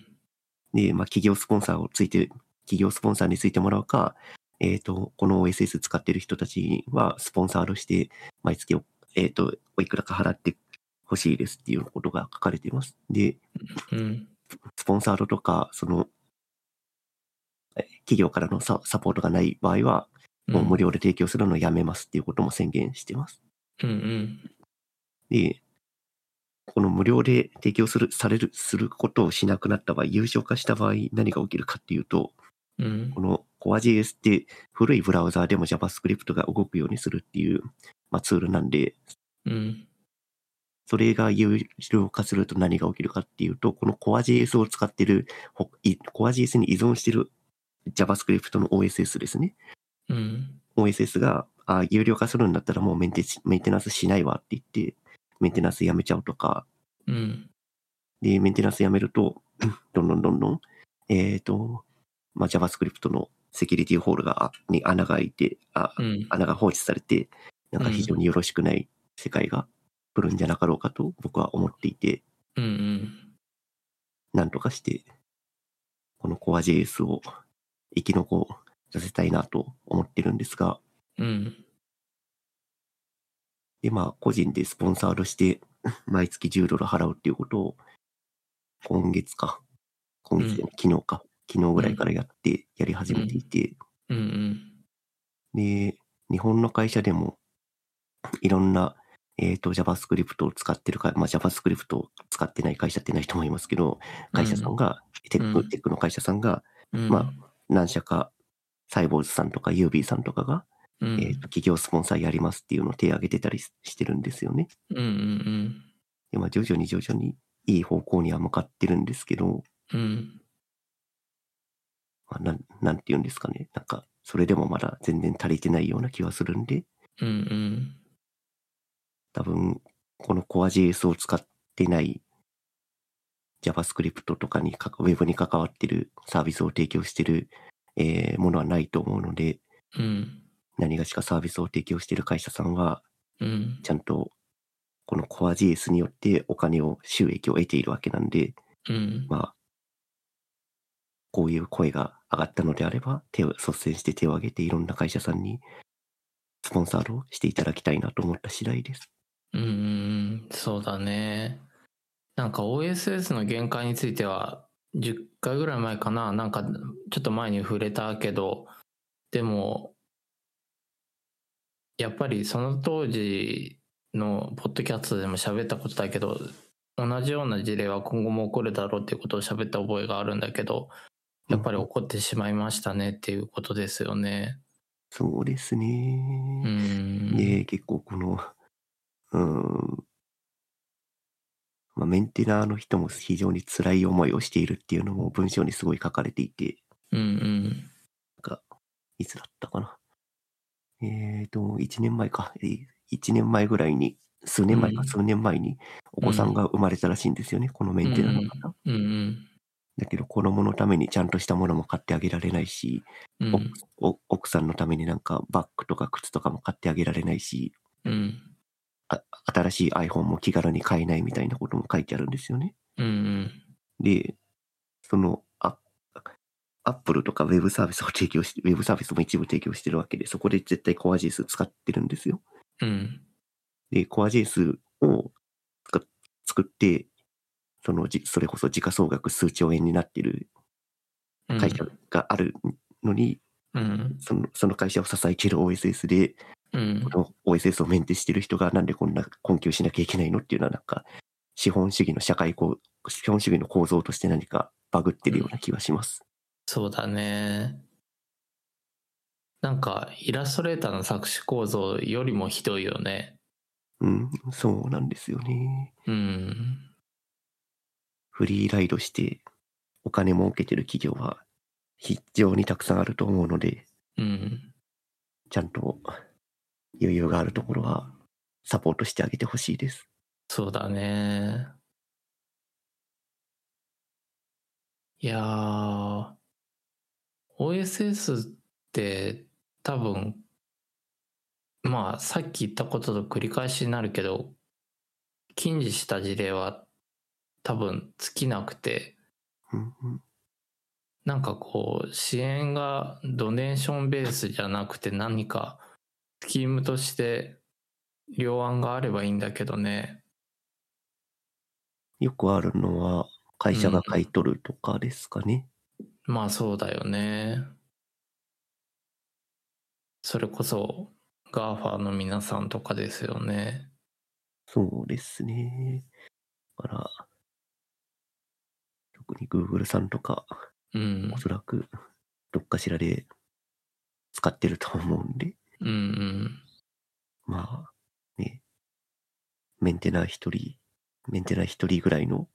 で、まあ、企業スポンサーをついて、企業スポンサーについてもらうか、えっ、と、この OSS 使ってる人たちはスポンサーとして、毎月お、えっ、と、おいくらか払ってほしいですっていうことが書かれています。で、うんスポンサードとか、その、え企業からのササポートがない場合は、もう無料で提供するのをやめますっていうことも宣言しています。うんうん。で、この無料で提供する、される、することをしなくなった場合、有償化した場合、何が起きるかっていうと、うん。この CoreJS って古いブラウザーでも JavaScript が動くようにするっていう、まあ、ツールなんで、うん。それが有料化すると何が起きるかっていうと、この CoreJS を使ってる、CoreJS に依存してる JavaScript の OSS ですね。うん。OSS が、あ有料化するんだったらもうメンテメンテナンスしないわって言って、メンテナンスやめちゃうとか、うん。で、メンテナンスやめると、どんどんどんどん、えっ、と、まあ、JavaScript のセキュリティホールが、あに穴が開いて、あ、うん。穴が放置されて、なんか非常によろしくない世界が来るんじゃなかろうかと僕は思っていて、うんうん。なんとかして、この CoreJS を生き残らせたいなと思ってるんですが、うん。で、まあ、個人でスポンサードして、毎月10ドル払うっていうことを、今月か、今月で、うん。昨日か、昨日ぐらいからやって、やり始めていて、うん。うんで、日本の会社でも、いろんな、えっ、と、JavaScript を使ってるか、まあ、JavaScript を使ってない会社ってないと思いますけど、会社さんが、テック、うん。テックの会社さんが、うん。ま何社か、サイボーズさんとか UB さんとかが、うん。えっ、と、企業スポンサーやりますっていうのを手を挙げてたりしてるんですよね。うんうんで、まあ、徐々に徐々にいい方向には向かってるんですけど、うん。まあ、なん、なんて言うんですかね。なんか、それでもまだ全然足りてないような気はするんで、うんうん。多分、この CoreJS を使ってない JavaScript とかにか、Web に関わってるサービスを提供してる、えーものはないと思うので、うん何がしかサービスを提供してる会社さんは、うんちゃんと、この CoreJS によってお金を、収益を得ているわけなんで、うん。まあ、こういう声が上がったのであれば、手を率先して手を挙げていろんな会社さんにスポンサードをしていただきたいなと思った次第です。うんうん。そうだねなんか OSS の限界については10回ぐらい前かななんかちょっと前に触れたけどでもやっぱりその当時のポッドキャストでも喋ったことだけど同じような事例は今後も起こるだろうっていうことを喋った覚えがあるんだけどやっぱり起こってしまいましたねっていうことですよね。そうですうね。ん。で、結構この、うーん、まあ、メンテナーの人も非常に辛い思いをしているっていうのも文章にすごい書かれていて、うんうん。なんか、いつだったかな。えーと、1年前か。1年前ぐらいに、数年前か、うん数年前にお子さんが生まれたらしいんですよね、このメンテナーの方。うんうん。だけど子供のためにちゃんとしたものも買ってあげられないし、うん。お奥さんのためになんかバッグとか靴とかも買ってあげられないし、うん。あ新しい iPhone も気軽に買えないみたいなことも書いてあるんですよね。うん。うん。で、その、アアップルとかウェブサービスを提供して、ウェブサービスも一部提供してるわけで、そこで絶対コア JS 使ってるんですよ。うん。で、コア JS を使作って、そのじ、それこそ時価総額数兆円になってるうん。会社があるのに、うん。そのその会社を支えている OSS で、うん。この OSS をメンテしてる人がなんでこんな困窮しなきゃいけないのっていうのはなんか、資本主義の社会構、資本主義の構造として何かバグってるような気がします。そうだね。なんか、イラストレーターの作詞構造よりもひどいよね。うん、そうなんですよね。うん。フリーライドしてお金儲けてる企業は非常にたくさんあると思うので、うん。ちゃんと余裕があるところはサポートしてあげてほしいです。そうだね。いやー、OSS って多分、まあさっき言ったことと繰り返しになるけど、禁じした事例は多分尽きなくて、うんうん、なんかこう、支援がドネーションベースじゃなくて何かスキームとして両案があればいいんだけどね。よくあるのは会社が買い取るとかですかね。まあそうだよね。それこそ GAFA の皆さんとかですよね。そうですね。だから、特に Google さんとか、うんお。そらくどっかしらで使ってると思うんで、うんうん。まあ、ね、メンテナー一人、メンテナー一人ぐらいの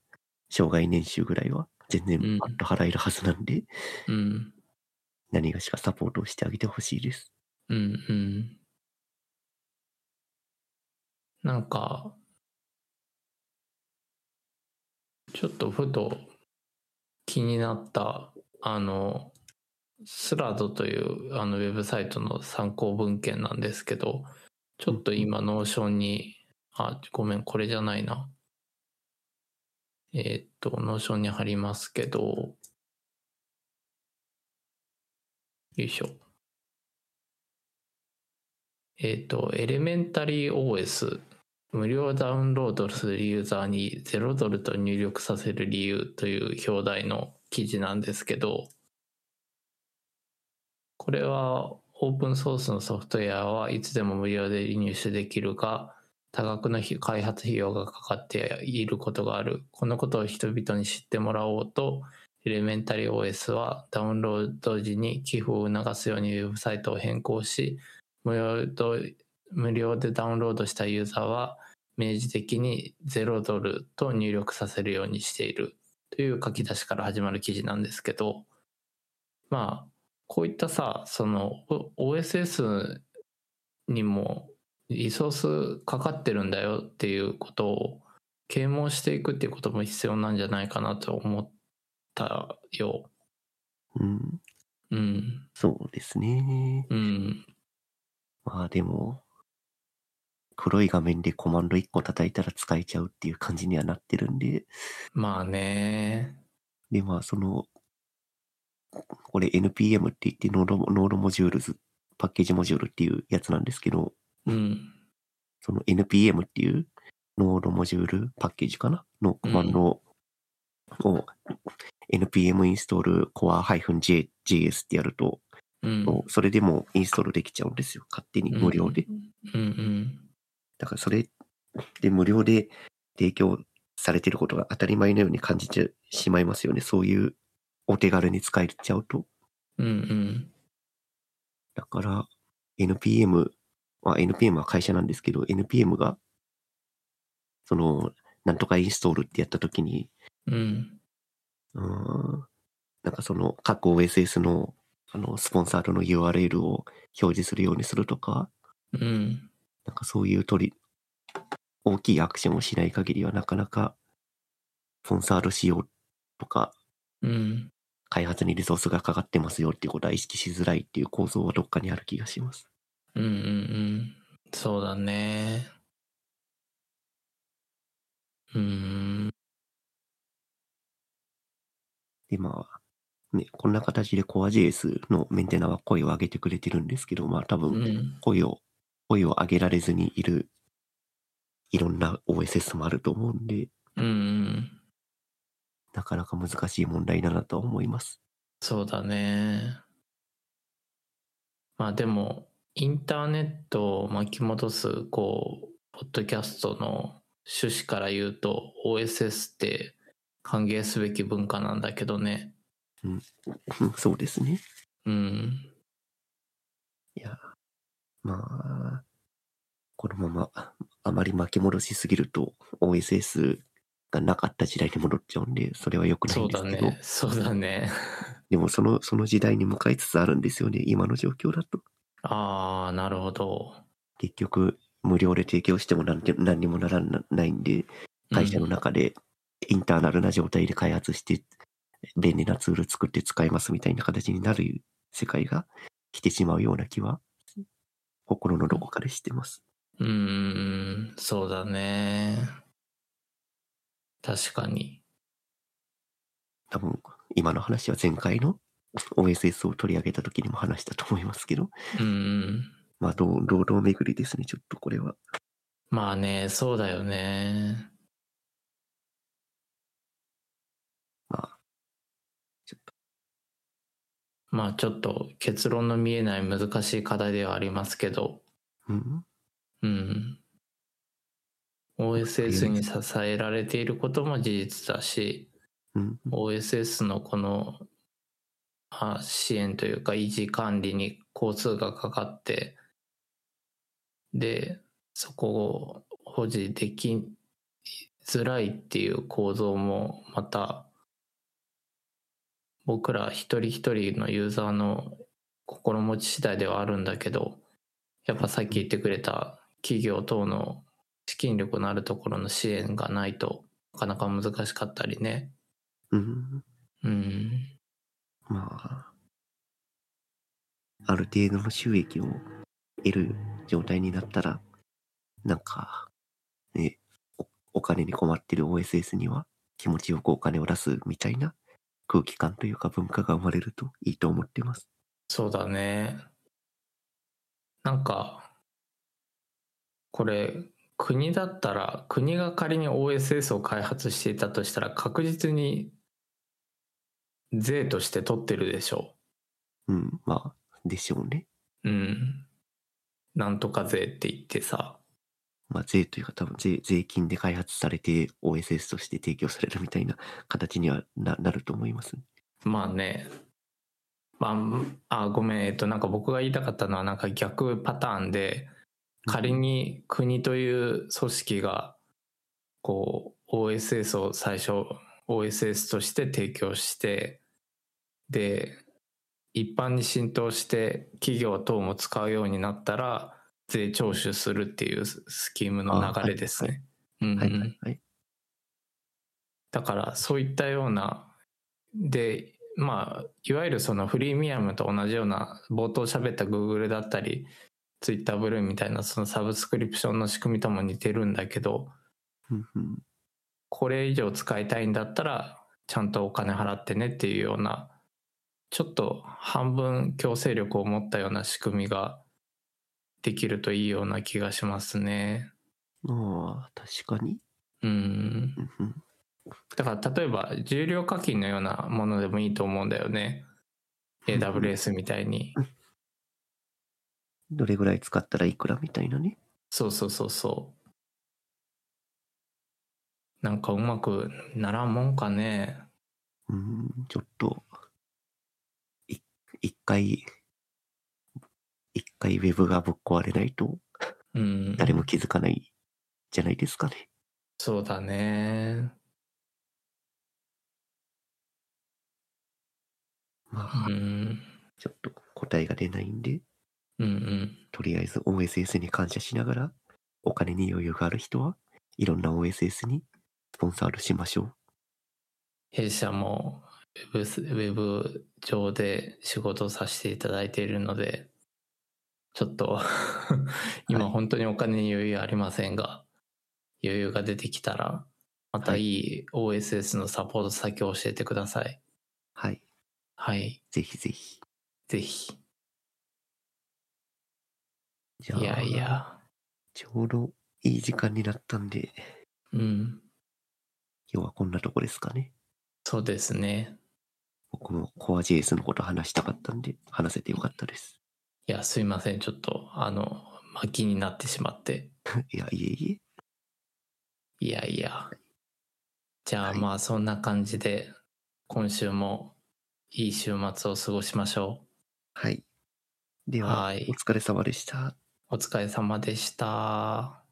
障害年収ぐらいは全然うんパッと払えるはずなんで、うん。何がしかサポートをしてあげてほしいです。うんうん。なんか、ちょっとふと気になった、あの、スラドというあのウェブサイトの参考文献なんですけど、ちょっと今、 Notion に、あ、ごめん、これじゃないな。えーっと、 Notion に貼りますけど、よいしょ。えっ、と、 elementary OS 無料ダウンロードするユーザーに0ドルと入力させる理由という表題の記事なんですけど、これはオープンソースのソフトウェアはいつでも無料で入手できるが、多額の開発費用がかかっていることがある。このことを人々に知ってもらおうと、エレメンタリー OS はダウンロード時に寄付を促すようにウェブサイトを変更し、無料と無料でダウンロードしたユーザーは明示的に0ドルと入力させるようにしているという書き出しから始まる記事なんですけどまあこういったさその OSS にもリソースかかってるんだよっていうことを啓蒙していくっていうことも必要なんじゃないかなと思ったよ。うん、うん。そうですね。うん。まあでも、黒い画面でコマンド1個叩いたら使えちゃうっていう感じにはなってるんで、まあね。で、まあその、これ NPM って言って node、node modules、パッケージモジュールっていうやつなんですけど、うん。その NPM っていうノードモジュールパッケージかな？のコマンドを、npm install core-js ってやると、うん。それでもインストールできちゃうんですよ。勝手に無料で。うんうん。だからそれで無料で提供されてることが当たり前のように感じてしまいますよね。そういうお手軽に使えちゃうと。うんうん。だから、NPM、まあ、NPM は会社なんですけど、NPM が、その、なんとかインストールってやったときに、うん。うーん、なんかその、各 OSS の、あの、スポンサードの URL を表示するようにするとか、うん。なんかそういう取り、大きいアクションをしない限りはなかなか、スポンサードしようとか、うん。開発にリソースがかかってますよっていうことは意識しづらいっていう構造はどっかにある気がします。うんうんうん。そうだね。うーん。で、まあ、ね、こんな形で CoreJS のメンテナは声を上げてくれてるんですけど、まあ多う分ん。声を、声を上げられずにいるいろんな OSS もあると思うんで、うんうん。なかなか難しい問題だなとは思います。そうだね。まあでも、インターネットを巻き戻す、こう、ポッドキャストの趣旨から言うと、OSS って歓迎すべき文化なんだけどね。うんそうですね。うん。いや、まあ、このままあまり巻き戻しすぎると OSS がなかった時代に戻っちゃうんで、それは良くないそうだんですけど、ね。そうだね。でもその、その時代に向かいつつあるんですよね、今の状況だと。ああ、なるほど。結局、無料で提供しても何で何にもならないんで、会社の中でインターナルな状態で開発して、便利なツール作って使えますみたいな形になる世界が来てしまうような気は、心のどこかでしてます。うん。うん、そうだね。確かに。多分、今の話は前回の OSS を取り上げた時にも話したと思いますけど、うんうん。まあ、どう、堂々巡りですね、ちょっとこれは。まあね、そうだよね。まあ、ちょっと、まあちょっと結論の見えない難しい課題ではありますけど、うん、うん。OSS に支えられていることも事実だし、うん、OSS のこのあ支援というか維持管理に工数がかかって、で、そこを保持できづらいっていう構造もまた僕ら一人一人のユーザーの心持ち次第ではあるんだけど、やっぱさっき言ってくれた企業等の資金力のあるところの支援がないとなかなか難しかったりね。うん、うん。まあ、ある程度の収益を得る状態になったら、なんか、ね、おお金に困ってる OSS には気持ちよくお金を出すみたいな空気感というか文化が生まれるといいと思ってます。そうだね。なんか、これ、国だったら、国が仮に OSS を開発していたとしたら、確実に税として取ってるでしょうん、まあ、でしょうね。う。うん。なんとか税って言ってさ。まあ、税というか多分税税金で開発されて OSS として提供されるみたいな形にはななると思います。まあね。まあ、あ、ごめん。えっと、なんか僕が言いたかったのは、なんか逆パターンで、仮に国という組織がこう OSS を最初 OSS として提供してで一般に浸透して企業等も使うようになったら税徴収するっていうスキームの流れですね。だからそういったようなでまあいわゆるそのフリーミアムと同じような冒頭喋った Google だったり Twitter ブルーみたいなそのサブスクリプションの仕組みとも似てるんだけどこれ以上使いたいんだったらちゃんとお金払ってねっていうようなちょっと半分強制力を持ったような仕組みができるといいような気がしますね。ああ、確かに。うんだから例えば重量課金のようなものでもいいと思うんだよね。AWS みたいに。どれぐらい使ったらいくらみたいなね。そうそうそうそう。なんかうまくならんもんかね。うん、ちょっと、い一回、一回ウェブがぶっ壊れないとうん。誰も気づかないじゃないですかね。そうだね。まあう、ん。ちょっと答えが出ないんで、うんうん。とりあえず OSS に感謝しながら、お金に余裕がある人はいろんな OSS にスポンサードしましょう。弊社もウェブス、ウェブ上で仕事をさせていただいているので、ちょっと 今本当にお金に余裕ありませんが、余裕が出てきたら、またいい OSS のサポート先を教えてください。はい。はい。ぜひぜひ。ぜひ。じゃあ、いやいや。ちょうどいい時間になったんで、うん。今日はこんなとこですかね。そうですね。僕もコア JS のこと話したかったんで、話せてよかったです。いや、すいません。ちょっと、あの、巻きになってしまって。いや、いえいえ。いやいや。じゃあ、はいまあ、そんな感じで、今週もいい週末を過ごしましょはい。では、はいお疲れ様でした。お疲れ様でした。